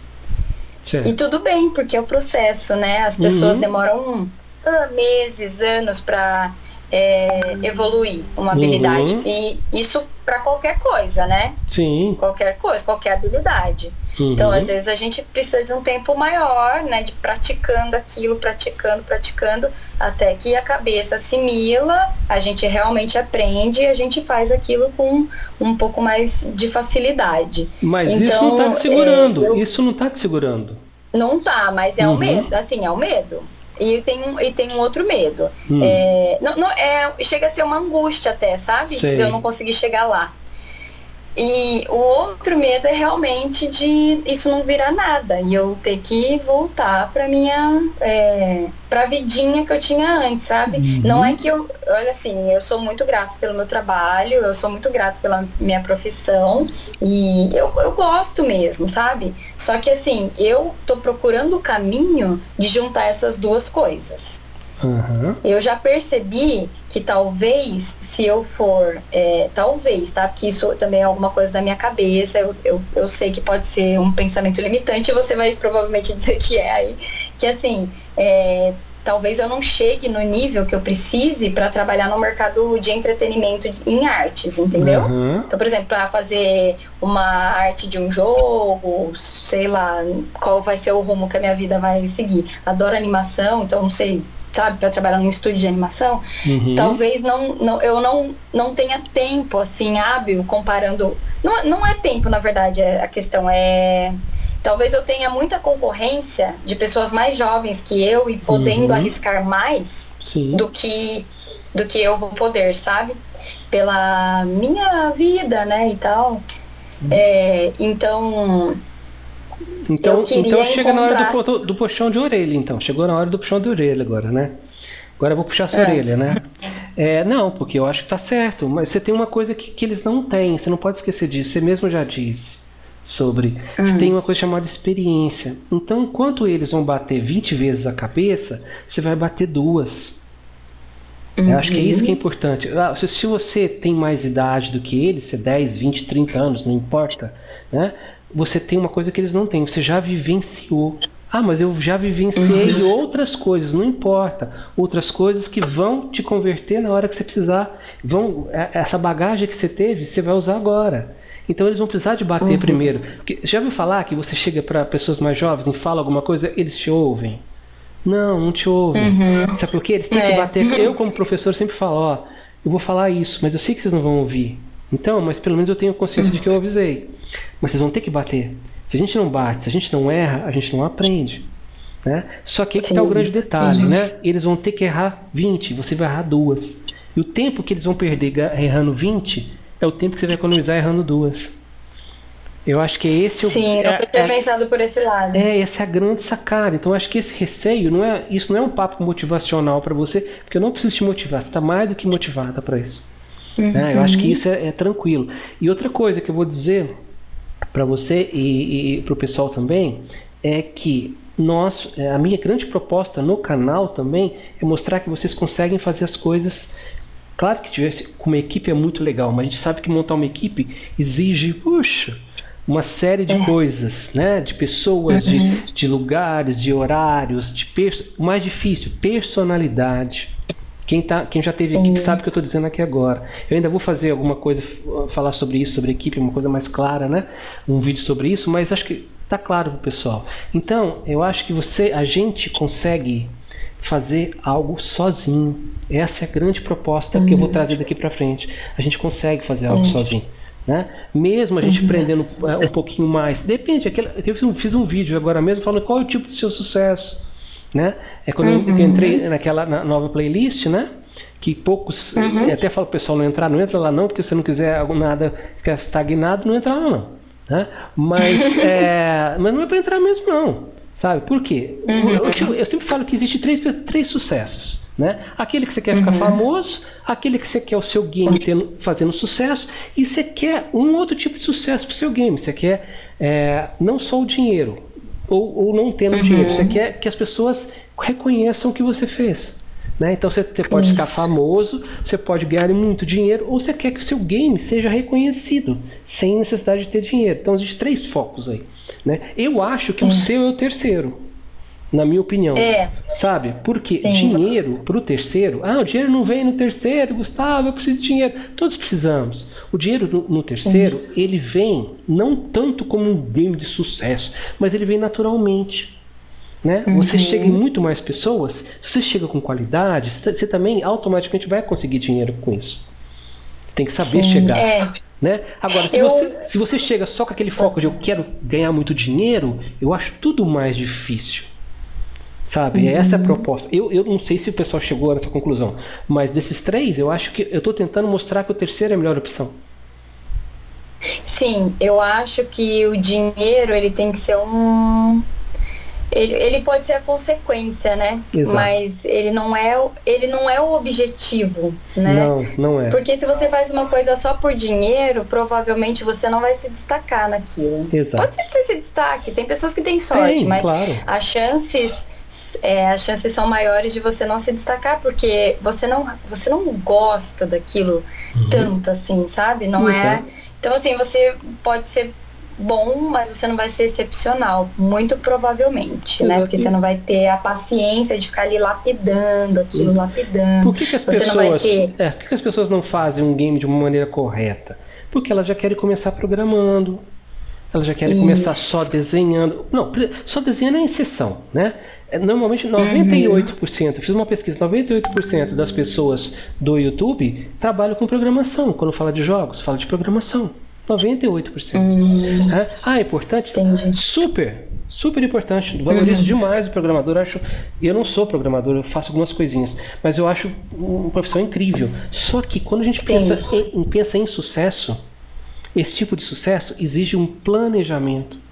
Sim. E tudo bem, porque é o processo, né? As pessoas uhum. demoram ah, meses, anos para é, evoluir uma habilidade. Uhum. E isso para qualquer coisa, né? Sim. Qualquer coisa, qualquer habilidade. Uhum. Então, às vezes, a gente precisa de um tempo maior, né? De praticando aquilo, praticando, praticando, até que a cabeça assimila, a gente realmente aprende e a gente faz aquilo com um pouco mais de facilidade. Mas então, isso não está te segurando. É, eu... Isso não está te segurando. Não tá, mas é uhum. o medo, assim, é o medo. E tem um, e tem um outro medo. Hum. É, não, não, é, chega a ser uma angústia até, sabe? Sei. De eu não conseguir chegar lá. E o outro medo é realmente de isso não virar nada e eu ter que voltar para minha é, para vidinha que eu tinha antes, sabe? Uhum. Não é que eu, olha assim, eu sou muito grata pelo meu trabalho, eu sou muito grata pela minha profissão e eu, eu gosto mesmo, sabe? Só que assim, eu tô procurando o caminho de juntar essas duas coisas. Uhum. Eu já percebi que talvez, se eu for, é, talvez, tá? Porque isso também é alguma coisa da minha cabeça, eu, eu, eu sei que pode ser um pensamento limitante, você vai provavelmente dizer que é aí, que assim, é, talvez eu não chegue no nível que eu precise para trabalhar no mercado de entretenimento em artes, entendeu? Uhum. Então, por exemplo, para fazer uma arte de um jogo, sei lá, qual vai ser o rumo que a minha vida vai seguir. Adoro animação, então não sei sabe, para trabalhar num estúdio de animação, uhum. talvez não, não, eu não, não tenha tempo, assim, hábil, comparando. Não, não é tempo, na verdade, é, a questão é. Talvez eu tenha muita concorrência de pessoas mais jovens que eu e podendo uhum. arriscar mais do que, do que eu vou poder, sabe? Pela minha vida, né, e tal. Uhum. É, então então, então chega encontrar... na hora do, do, puxão de orelha, então. Chegou na hora do puxão de orelha agora, né? Agora eu vou puxar sua é. orelha, né? É, não, porque eu acho que tá certo, mas você tem uma coisa que, que eles não têm, você não pode esquecer disso, você mesmo já disse sobre. Você tem uma coisa chamada experiência. Então, enquanto eles vão bater 20 vezes a cabeça, você vai bater duas. Uhum. Eu acho que é isso que é uhum. importante. Ah, se, se você tem mais idade do que eles, se é 10, 20, 30 anos, não importa, né? Você tem uma coisa que eles não têm, você já vivenciou. Ah, mas eu já vivenciei uhum. outras coisas, não importa. Outras coisas que vão te converter na hora que você precisar. Vão, é, essa bagagem que você teve, você vai usar agora. Então eles vão precisar de bater uhum. primeiro. Porque, já ouviu falar que você chega para pessoas mais jovens e fala alguma coisa, eles te ouvem? Não, não te ouvem. Uhum. Sabe por quê? Eles têm é. que bater. Eu, como professor, sempre falo: ó, eu vou falar isso, mas eu sei que vocês não vão ouvir. Então, mas pelo menos eu tenho consciência de que eu avisei. Mas vocês vão ter que bater. Se a gente não bate, se a gente não erra, a gente não aprende. Né? Só que aí está o grande detalhe, uhum. né? Eles vão ter que errar 20, você vai errar duas. E o tempo que eles vão perder errando 20 é o tempo que você vai economizar errando duas. Eu acho que esse Sim, é, eu nunca tinha é, pensado por esse lado. É, essa é a grande sacada. Então, acho que esse receio, não é, isso não é um papo motivacional para você, porque eu não preciso te motivar, você está mais do que motivada para isso. Uhum. Né? Eu acho que isso é, é, tranquilo. E outra coisa que eu vou dizer para você e, e para o pessoal também é que nós, é, a minha grande proposta no canal também é mostrar que vocês conseguem fazer as coisas Claro que tivesse com uma equipe é muito legal, mas a gente sabe que montar uma equipe exige, puxa, uma série de é. coisas, né? De pessoas, uhum. de, de lugares, de horários, de o mais difícil, personalidade. Quem, tá, quem já teve equipe sabe o que eu estou dizendo aqui agora. Eu ainda vou fazer alguma coisa, falar sobre isso, sobre equipe, uma coisa mais clara, né? Um vídeo sobre isso, mas acho que tá claro pro pessoal. Então, eu acho que você, a gente consegue fazer algo sozinho. Essa é a grande proposta uhum. que eu vou uhum. trazer daqui para frente. A gente consegue fazer algo uhum. sozinho. Né? Mesmo a gente uhum. aprendendo é, um pouquinho mais. Depende. Aquele, eu fiz um, fiz um vídeo agora mesmo falando qual é o tipo de seu sucesso. Né? É quando uhum. eu entrei naquela na nova playlist, né? Que poucos. Uhum. Até falo pro pessoal não entrar, não entra lá não, porque se você não quiser nada ficar estagnado, não entra lá não. Né? Mas, é, mas não é para entrar mesmo, não. Sabe? Por quê? Uhum. Eu, eu, eu, sempre falo que existe três, três sucessos. Né? Aquele que você quer ficar uhum. famoso, aquele que você quer o seu game tendo, fazendo sucesso, e você quer um outro tipo de sucesso para o seu game. Você quer é, não só o dinheiro, ou, ou não tendo uhum. dinheiro, você quer que as pessoas reconheçam o que você fez. Né? Então você, você pode Isso. ficar famoso, você pode ganhar muito dinheiro, ou você quer que o seu game seja reconhecido, sem necessidade de ter dinheiro. Então existem três focos aí. Né? Eu acho que é. o seu é o terceiro, na minha opinião. É. Sabe? Porque Sim. dinheiro para o terceiro, ah, o dinheiro não vem no terceiro, Gustavo, eu preciso de dinheiro. Todos precisamos. O dinheiro no, no terceiro, ele vem não tanto como um game de sucesso, mas ele vem naturalmente. Né? Uhum. Você chega em muito mais pessoas, se você chega com qualidade, você também automaticamente vai conseguir dinheiro com isso. Você tem que saber Sim, chegar. É. Né? Agora, se, eu... você, se você chega só com aquele foco de eu quero ganhar muito dinheiro, eu acho tudo mais difícil. Sabe? Uhum. Essa é a proposta. Eu, eu não sei se o pessoal chegou nessa conclusão, mas desses três, eu acho que eu estou tentando mostrar que o terceiro é a melhor opção. Sim, eu acho que o dinheiro ele tem que ser um ele, ele pode ser a consequência, né? Exato. Mas ele não é ele não é o objetivo, né? Não, não é. Porque se você faz uma coisa só por dinheiro, provavelmente você não vai se destacar naquilo. Exato. Pode ser que você se destaque, tem pessoas que têm sorte, tem, mas claro. as chances é, as chances são maiores de você não se destacar porque você não você não gosta daquilo uhum. tanto assim, sabe? Não é. Então assim, você pode ser bom, mas você não vai ser excepcional, muito provavelmente, né? Porque você não vai ter a paciência de ficar ali lapidando aquilo, hum. lapidando. Por que, que as você pessoas, ter... é, por que, que as pessoas não fazem um game de uma maneira correta? Porque elas já querem começar programando, elas já querem Isso. começar só desenhando. Não, só desenhando é exceção, né? É, normalmente 98%, eu fiz uma pesquisa, 98% das pessoas do YouTube trabalham com programação. Quando fala de jogos, fala de programação. 98%. Hum. É? Ah, é importante? Entendi. Super, super importante. Valorizo uhum. demais o programador. Acho, eu não sou programador, eu faço algumas coisinhas, mas eu acho uma profissão incrível. Só que quando a gente pensa em, pensa em sucesso, esse tipo de sucesso exige um planejamento.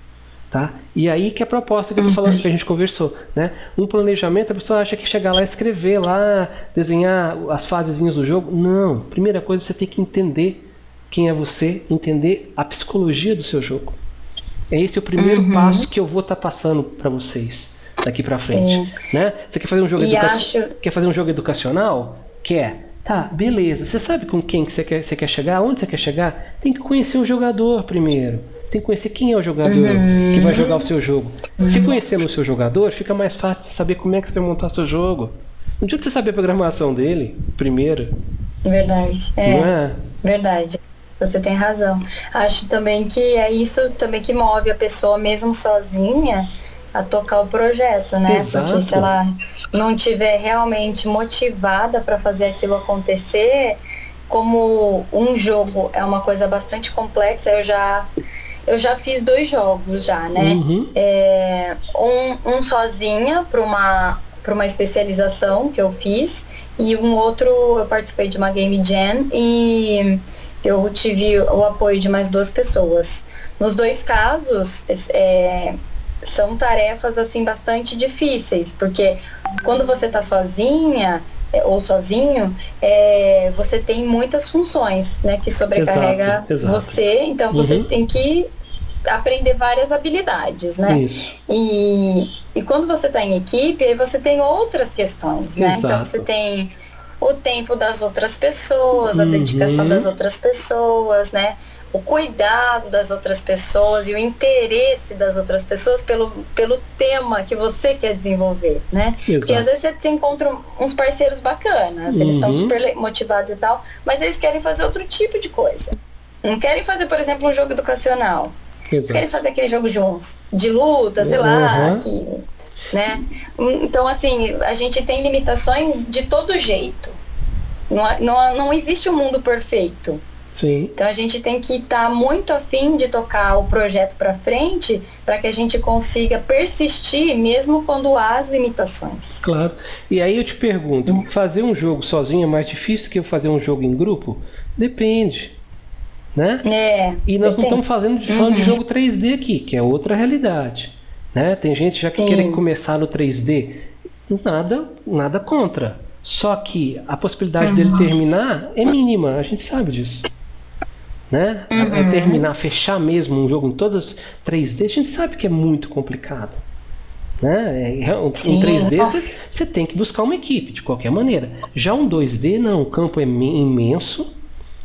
Tá? E aí que é a proposta que eu tô falando, que a gente conversou, né? Um planejamento, a pessoa acha que chegar lá, escrever lá, desenhar as fasezinhas do jogo. Não. Primeira coisa, você tem que entender quem é você, entender a psicologia do seu jogo. É esse o primeiro uhum. passo que eu vou estar tá passando para vocês daqui para frente, né? Você quer fazer um jogo educa... acho... quer fazer um jogo educacional? Quer? Tá, beleza. Você sabe com quem que você quer, você quer chegar? Onde você quer chegar? Tem que conhecer o jogador primeiro. Você tem que conhecer quem é o jogador uhum. que vai jogar o seu jogo. Uhum. Se conhecendo o seu jogador, fica mais fácil de saber como é que você vai montar seu jogo. Não adianta você saber a programação dele primeiro. Verdade. É. É? Verdade. Você tem razão. Acho também que é isso também que move a pessoa, mesmo sozinha, a tocar o projeto, né? Exato. Porque se ela não tiver realmente motivada para fazer aquilo acontecer, como um jogo é uma coisa bastante complexa, eu já eu já fiz dois jogos já, né? Uhum. É, um, um sozinha para uma para uma especialização que eu fiz e um outro eu participei de uma game jam e eu tive o apoio de mais duas pessoas. Nos dois casos, é, são tarefas assim bastante difíceis, porque quando você está sozinha é, ou sozinho, é, você tem muitas funções, né, que sobrecarrega exato, exato. você. Então uhum. você tem que aprender várias habilidades, né? Isso. E, e quando você está em equipe, aí você tem outras questões, né? Exato. Então você tem o tempo das outras pessoas, a uhum. dedicação das outras pessoas, né? O cuidado das outras pessoas e o interesse das outras pessoas pelo, pelo tema que você quer desenvolver, né? Exato. Porque às vezes você encontra uns parceiros bacanas, eles estão uhum. super motivados e tal, mas eles querem fazer outro tipo de coisa. Não querem fazer, por exemplo, um jogo educacional. Exato. Eles querem fazer aquele jogo de, uns, de luta, sei uhum. lá, que né? Então, assim, a gente tem limitações de todo jeito. Não, não, não existe um mundo perfeito. Sim. Então a gente tem que estar tá muito afim de tocar o projeto para frente para que a gente consiga persistir mesmo quando há as limitações. Claro. E aí eu te pergunto, hum. fazer um jogo sozinho é mais difícil do que fazer um jogo em grupo? Depende. Né? É, e nós depende. não estamos falando de, falando uhum. de jogo 3D aqui, que é outra realidade. Né? Tem gente já que Sim. quer começar no 3D. Nada, nada contra. Só que a possibilidade uhum. dele terminar é mínima, a gente sabe disso. Né? É uhum. Terminar, fechar mesmo um jogo em todas 3D, a gente sabe que é muito complicado. Né? É, um, Sim, 3D você, você tem que buscar uma equipe de qualquer maneira. Já um 2D, não, o campo é imenso,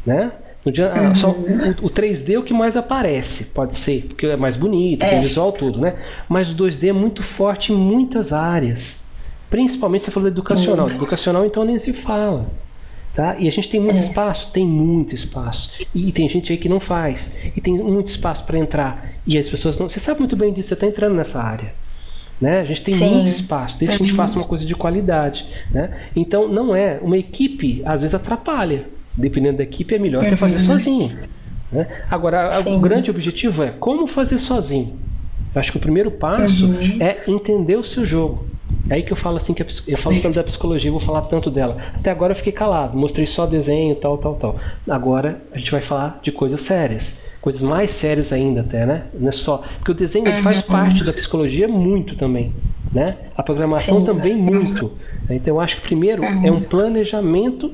né? Dia, uhum. só, o, o, 3D é o que mais aparece, pode ser, porque é mais bonito, é. tem visual tudo, né? Mas o 2D é muito forte em muitas áreas. Principalmente você falou educacional. Sim. Educacional então nem se fala. Tá? E a gente tem muito é. espaço, tem muito espaço. E, e, tem gente aí que não faz. E tem muito espaço para entrar. E as pessoas não. Você sabe muito bem disso, você está entrando nessa área. Né? A gente tem Sim. muito espaço, desde que a gente faça uma coisa de qualidade. Né? Então, não é. Uma equipe, às vezes, atrapalha dependendo da equipe, é melhor uhum. você fazer sozinho. Né? Agora, Sim. o grande objetivo é como fazer sozinho. Eu acho que o primeiro passo uhum. é entender o seu jogo. É aí que eu falo assim que eu falo tanto da psicologia, vou falar tanto dela. Até agora eu fiquei calado, mostrei só desenho, tal, tal, tal. Agora a gente vai falar de coisas sérias, coisas mais sérias ainda até, né? Não é só porque o desenho uhum. faz parte da psicologia muito também, né? A programação Sim. também muito. Então eu acho que primeiro uhum. é um planejamento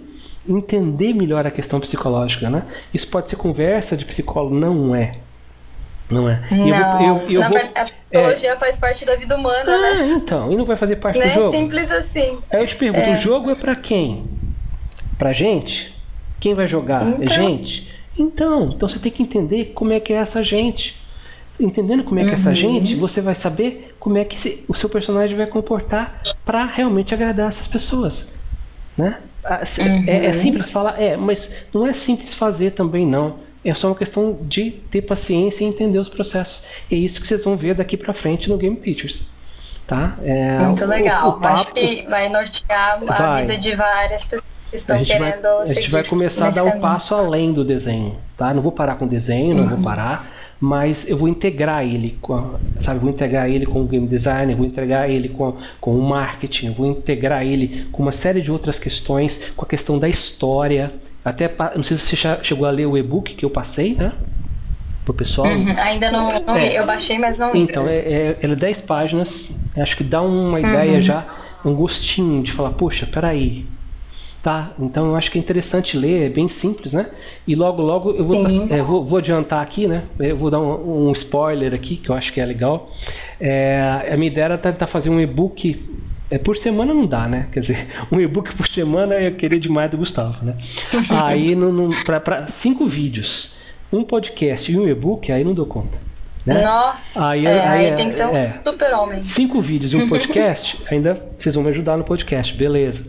entender melhor a questão psicológica, né? Isso pode ser conversa de psicólogo, não é. Não é. Não, eu, eu, eu na vou, verdade, a psicologia é... faz parte da vida humana, ah, né? então, e não vai fazer parte não do é jogo? É simples assim. Aí eu te pergunto, é. o jogo é para quem? Pra gente? Quem vai jogar? É então... É gente? Então, então você tem que entender como é que é essa gente. Entendendo como é que é essa uhum. gente, você vai saber como é que o seu personagem vai comportar para realmente agradar essas pessoas, né? Uhum. É, é, simples falar? É, mas não é simples fazer também, não. É só uma questão de ter paciência e entender os processos. É isso que vocês vão ver daqui para frente no Game Teachers. Tá? É, Muito legal. O, o papo, Acho que vai nortear a vai. vida de várias pessoas que estão a querendo vai, A gente vai começar a dar um passo além do desenho. Tá? Não vou parar com o desenho, não vou uhum. parar mas eu vou integrar ele com, sabe, vou integrar ele com o game design, vou integrar ele com, com o marketing, vou integrar ele com uma série de outras questões, com a questão da história. Até não sei se você chegou a ler o e-book que eu passei, né? Pro pessoal. Uhum, ainda não, não é, eu baixei, mas não. Então, é, é, ele é 10 páginas, acho que dá uma ideia uhum. já, um gostinho de falar, poxa, peraí, Tá? Então eu acho que é interessante ler, é bem simples, né? E logo, logo eu vou, é, vou, vou, adiantar aqui, né? Eu vou dar um, um, spoiler aqui, que eu acho que é legal. É, a minha ideia era tentar fazer um e-book. É, por semana não dá, né? Quer dizer, um e-book por semana eu queria demais do Gustavo, né? aí, para cinco vídeos, um podcast e um e-book, aí não dou conta. Né? Nossa, aí, é, aí, aí tem que ser um é, super-homem. Cinco vídeos e um podcast, ainda vocês vão me ajudar no podcast, beleza.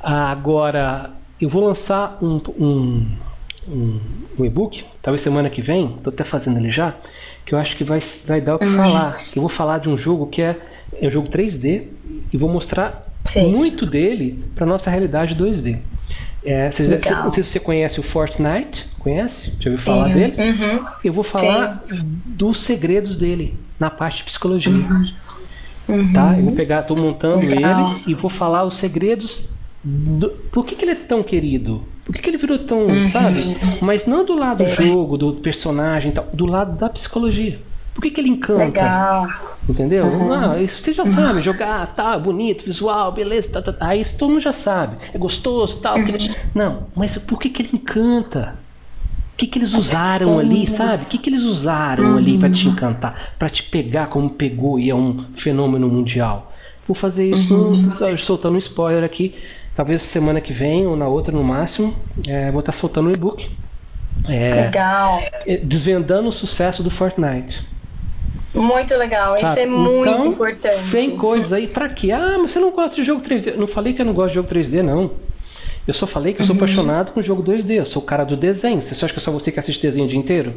Agora, eu vou lançar um, um, um, um e-book, talvez semana que vem, estou até fazendo ele já, que eu acho que vai, vai dar o que uhum. falar. Eu vou falar de um jogo que é, é um jogo 3D e vou mostrar Sim. muito dele para nossa realidade 2D. É, você, não sei se você conhece o Fortnite, conhece? Já ouviu falar Sim. dele? Uhum. Eu vou falar Sim. dos segredos dele na parte de psicologia. Uhum. Tá? Eu vou pegar, estou montando Legal. ele e vou falar os segredos do, por que, que, ele é tão querido? Por que, que ele virou tão, uhum. sabe? Mas não do lado do jogo, do personagem, do lado da psicologia. Por que, que ele encanta? Legal. Entendeu? Uhum. Ah, isso você já sabe, jogar, tá, bonito, visual, beleza, tá, tá, aí isso todo mundo já sabe. É gostoso, tal. Uhum. Não, mas por que, que ele encanta? O que, que eles usaram Sim. ali, sabe? O que, que eles usaram uhum. ali para te encantar, para te pegar como pegou e é um fenômeno mundial? Vou fazer isso, uhum. no, soltando um spoiler aqui. Talvez semana que vem ou na outra no máximo, é, vou estar tá soltando um e-book. É, Legal. É, desvendando o sucesso do Fortnite. Muito legal, Sabe? isso é muito então, importante. Tem coisas aí pra quê? Ah, mas você não gosta de jogo 3D. Eu não falei que eu não gosto de jogo 3D, não. Eu só falei que eu sou uhum. apaixonado com jogo 2D. Eu sou o cara do desenho. Você acha que é só você que assiste desenho o dia inteiro?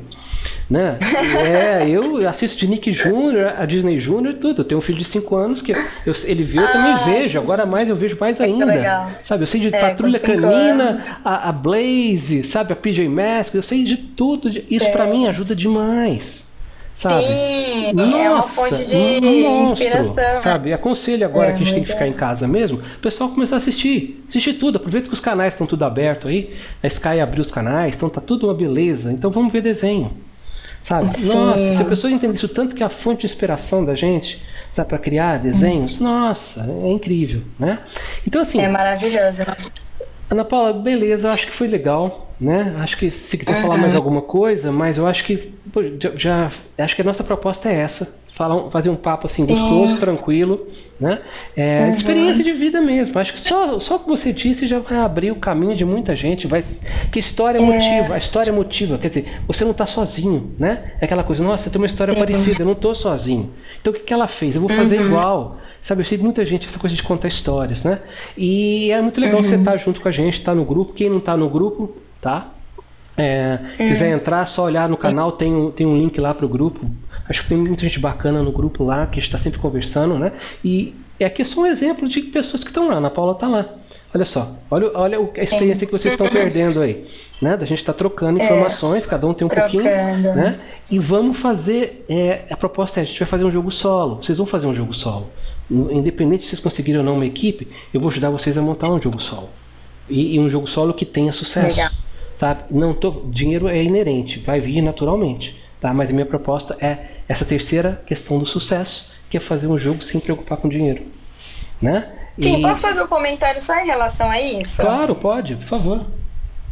Né? é, eu assisto de Nick Jr., a Disney Jr. tudo. Eu tenho um filho de 5 anos que eu, ele vê, eu também ah, vejo. Agora mais eu vejo mais ainda. Legal. Sabe, eu sei de é, Patrulha Canina, a, a, Blaze, sabe, a PJ Masks. Eu sei de tudo. Isso é. para mim ajuda demais. Sabe? Sim, Nossa, é uma fonte de um inspiração. Sabe? Aconselho agora é, que a gente tem que ficar em casa mesmo, o pessoal começar a assistir. Assistir tudo. Aproveita que os canais estão tudo aberto aí. A Sky abriu os canais, então tá tudo uma beleza. Então vamos ver desenho. Sabe? Sim. Nossa, se a pessoa entendesse o tanto que é a fonte de inspiração da gente, sabe, para criar desenhos, hum. nossa, é incrível, né? Então assim. É maravilhoso. Né? Ana Paula, beleza, eu acho que foi legal, né? Acho que se quiser uhum. falar mais alguma coisa, mas eu acho que pô, já, acho que a nossa proposta é essa, falar, fazer um papo assim gostoso, tranquilo, né? É, uhum. Experiência de vida mesmo. Acho que só só o que você disse já vai abrir o caminho de muita gente, vai que história é. motiva, a história é motiva, quer dizer, você não está sozinho, né? É aquela coisa, nossa, tem uma história parecida, eu não estou sozinho. Então o que, que ela fez? Eu vou fazer uhum. igual. Sabe, eu sei muita gente essa coisa de contar histórias, né? E é muito legal uhum. você estar tá junto com a gente, estar tá no grupo. Quem não está no grupo, tá? É, uhum. Quiser entrar, só olhar no canal, tem, um, tem um link lá para o grupo. Acho que tem muita gente bacana no grupo lá, que está sempre conversando, né? E aqui é só um exemplo de pessoas que estão lá. A Ana Paula está lá. Olha só, olha, olha a experiência que vocês estão perdendo aí, né? Da gente estar tá trocando é. informações, é, cada um tem um trocando. pouquinho, né? E vamos fazer, é, a proposta é, a gente vai fazer um jogo solo. Vocês vão fazer um jogo solo independente se vocês conseguirem ou não uma equipe, eu vou ajudar vocês a montar um jogo solo. E, e um jogo solo que tenha sucesso. Legal. Sabe? Não tô, dinheiro é inerente, vai vir naturalmente. Tá? Mas a minha proposta é essa terceira questão do sucesso, que é fazer um jogo sem preocupar com dinheiro. Né? Sim, e... posso fazer um comentário só em relação a isso? Claro, pode, por favor.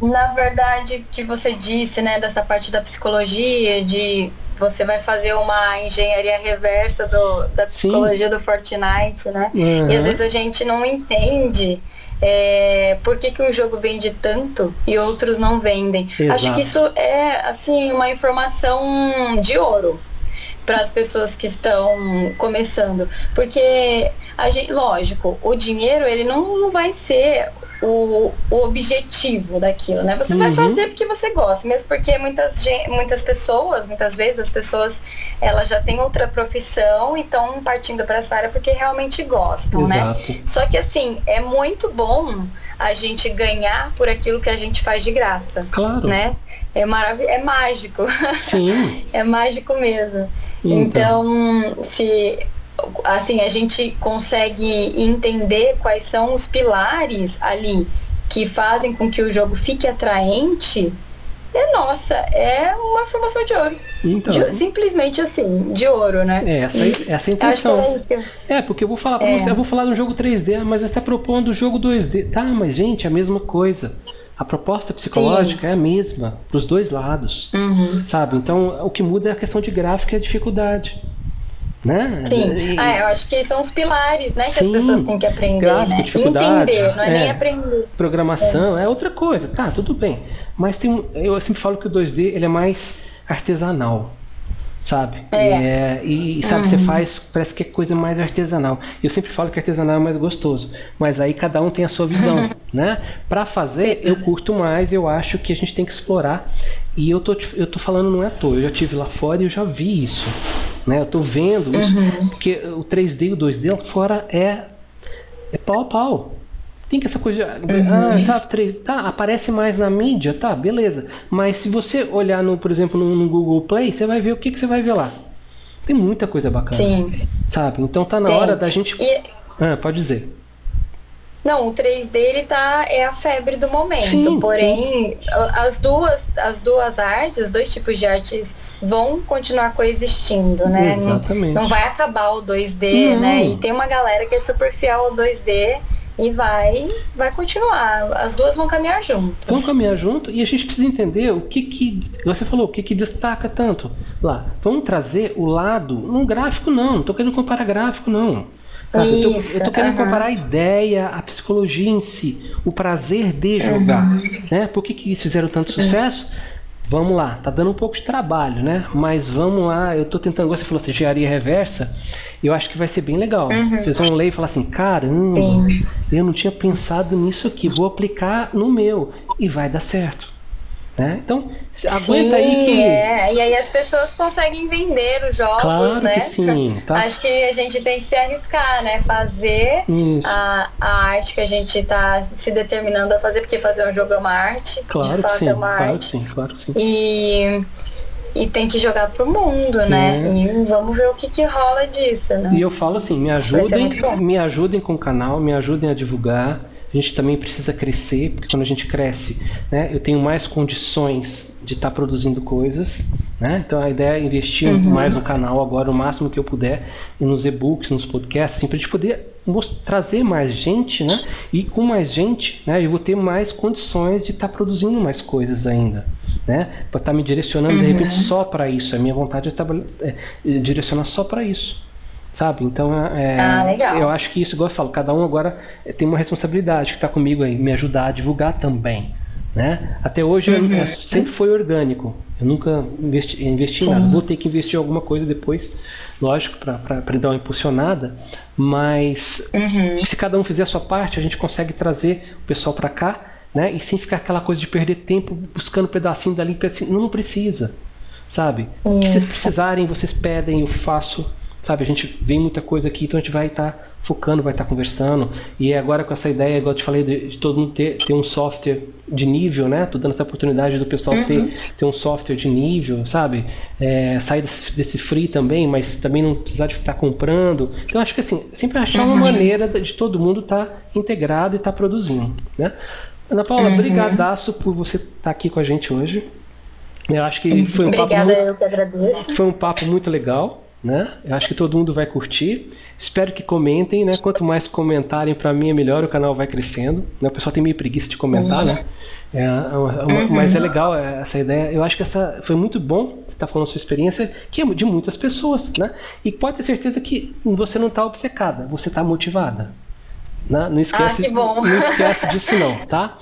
Na verdade, que você disse, né, dessa parte da psicologia, de você vai fazer uma engenharia reversa do, da psicologia Sim. do Fortnite, né? Uhum. E às vezes a gente não entende é, por que, que um jogo vende tanto e outros não vendem. Exato. Acho que isso é assim uma informação de ouro para as pessoas que estão começando, porque a gente, lógico, o dinheiro ele não vai ser o, o objetivo daquilo, né? Você uhum. vai fazer porque você gosta, mesmo porque muitas, muitas pessoas, muitas vezes as pessoas elas já têm outra profissão e estão partindo para essa área porque realmente gostam, né? Exato. né? Só que assim, é muito bom a gente ganhar por aquilo que a gente faz de graça. Claro. Né? É, marav é mágico. Sim. é mágico mesmo. Então, então se assim, a gente consegue entender quais são os pilares ali que fazem com que o jogo fique atraente, é nossa, é uma formação de ouro. Então, de, simplesmente assim, de ouro, né? É, essa, essa é a intenção. É, é, porque eu vou falar pra é. você, eu vou falar do jogo 3D, mas você está propondo o jogo 2D. Tá, mas gente, é a mesma coisa. A proposta psicológica Sim. é a mesma para os dois lados, uhum. sabe? Então, o que muda é a questão de gráfico e a dificuldade. Né? Sim, e... ah, eu acho que são os pilares né, que Sim. as pessoas têm que aprender. Gráfico, né? Entender, não é, é, nem aprender. Programação é. é. outra coisa, tá, tudo bem. Mas tem, eu sempre falo que o 2D ele é mais artesanal sabe? É. é e sabe, uhum. você faz, parece que é coisa mais artesanal. Eu sempre falo que artesanal é mais gostoso, mas aí cada um tem a sua visão, né? Para fazer, eu curto mais, eu acho que a gente tem que explorar. E eu tô, eu tô falando não é à toa, eu já tive lá fora e eu já vi isso, né? Eu tô vendo isso, uhum. porque o 3D e o 2D lá fora é, é pau a pau tem que essa coisa. Uhum. Ah, tá, tá, aparece mais na mídia, tá, beleza. Mas se você olhar, no, por exemplo, no, no Google Play, você vai ver o que, que você vai ver lá. Tem muita coisa bacana. Sim. Sabe? Então tá na Tem. hora da gente. E... Ah, pode dizer. Não, o 3D ele tá é a febre do momento. Sim, porém, sim. as duas as duas artes, os dois tipos de artes vão continuar coexistindo, né? Exatamente. Não, não vai acabar o 2D, não. né? E tem uma galera que é super fiel ao 2D e vai vai continuar. As duas vão caminhar juntas. Vão caminhar junto e a gente precisa entender o que que você falou, o que que destaca tanto lá. Vamos trazer o lado, no gráfico não, não tô querendo comparar gráfico não. Sabe? Isso, eu, tô, eu tô querendo uhum. comparar a ideia, a psicologia em si, o prazer de jogar. Uhum. Né? Por que, que eles fizeram tanto sucesso? Vamos lá, tá dando um pouco de trabalho, né? Mas vamos lá, eu tô tentando, você falou assim, engenharia reversa, eu acho que vai ser bem legal. Uhum. Vocês vão ler e falar assim, caramba, Sim. eu não tinha pensado nisso aqui, vou aplicar no meu e vai dar certo. Né? Então, aguenta sim, aí que. É. E aí as pessoas conseguem vender os jogos, claro né? Que sim, tá? Acho que a gente tem que se arriscar, né? Fazer a, a arte que a gente está se determinando a fazer, porque fazer um jogo é uma arte. Claro de fato sim, é uma claro arte. sim, claro que sim. E, e tem que jogar pro mundo, né? É. E vamos ver o que, que rola disso, né? E eu falo assim, me ajudem, me ajudem com o canal, me ajudem a divulgar a gente também precisa crescer, porque quando a gente cresce, né, eu tenho mais condições de estar tá produzindo coisas. Né? Então a ideia é investir uhum. mais no canal agora, o máximo que eu puder, e nos e-books, nos podcasts, assim, para a gente poder trazer mais gente, né? E com mais gente, né, eu vou ter mais condições de estar tá produzindo mais coisas ainda. Né? Para estar tá me direcionando uhum. de repente só para isso. A minha vontade é, é direcionar só para isso sabe? Então, é, ah, eu acho que isso, igual eu falo, cada um agora tem uma responsabilidade que está comigo aí, me ajudar a divulgar também. Né? Até hoje uhum. eu, sempre foi orgânico. Eu nunca investi, investi em nada. Vou ter que investir em alguma coisa depois, lógico, para dar uma impulsionada. Mas uhum. se cada um fizer a sua parte, a gente consegue trazer o pessoal para cá, né? E sem ficar aquela coisa de perder tempo buscando um pedacinho dali. Não, não precisa, sabe? Se vocês precisarem, vocês pedem, eu faço sabe? A gente vê muita coisa aqui, então a gente vai estar tá focando, vai estar tá conversando. E agora com essa ideia, igual eu te falei, de, de, todo mundo ter, ter um software de nível, né? Tô dando essa oportunidade do pessoal uhum. ter, ter um software de nível, sabe? É, sair desse, desse, free também, mas também não precisar de estar comprando. Então acho que assim, sempre achar uma uhum. maneira de todo mundo estar tá integrado e estar tá produzindo, né? Ana Paula, uhum. brigadaço por você estar tá aqui com a gente hoje. Eu acho que foi um Obrigada, papo muito, eu que agradeço. Foi um papo muito legal né? Eu acho que todo mundo vai curtir. Espero que comentem, né? Quanto mais comentarem para mim é melhor, o canal vai crescendo. Né? O pessoal tem meio preguiça de comentar, uhum. né? É uma, uma, uhum. Mas é legal essa ideia. Eu acho que essa foi muito bom você estar tá falando a sua experiência, que é de muitas pessoas, né? E pode ter certeza que você não está obcecada, você está motivada. Né? Não esquece, ah, que bom. não esquece disso não, tá?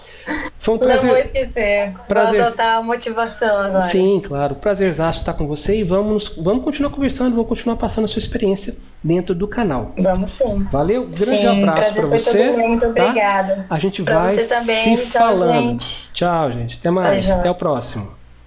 Foi um prazer. Não vou esquecer. Prazer... Vou adotar a motivação agora. Sim, claro. Prazerzaço estar com você e vamos, vamos continuar conversando, vamos continuar passando a sua experiência dentro do canal. Vamos sim. Valeu, grande sim, abraço para você. Todo mundo. Muito tá? obrigada. A gente pra vai você também. se Tchau, falando. Gente. Tchau, gente. Até mais. Até o próximo.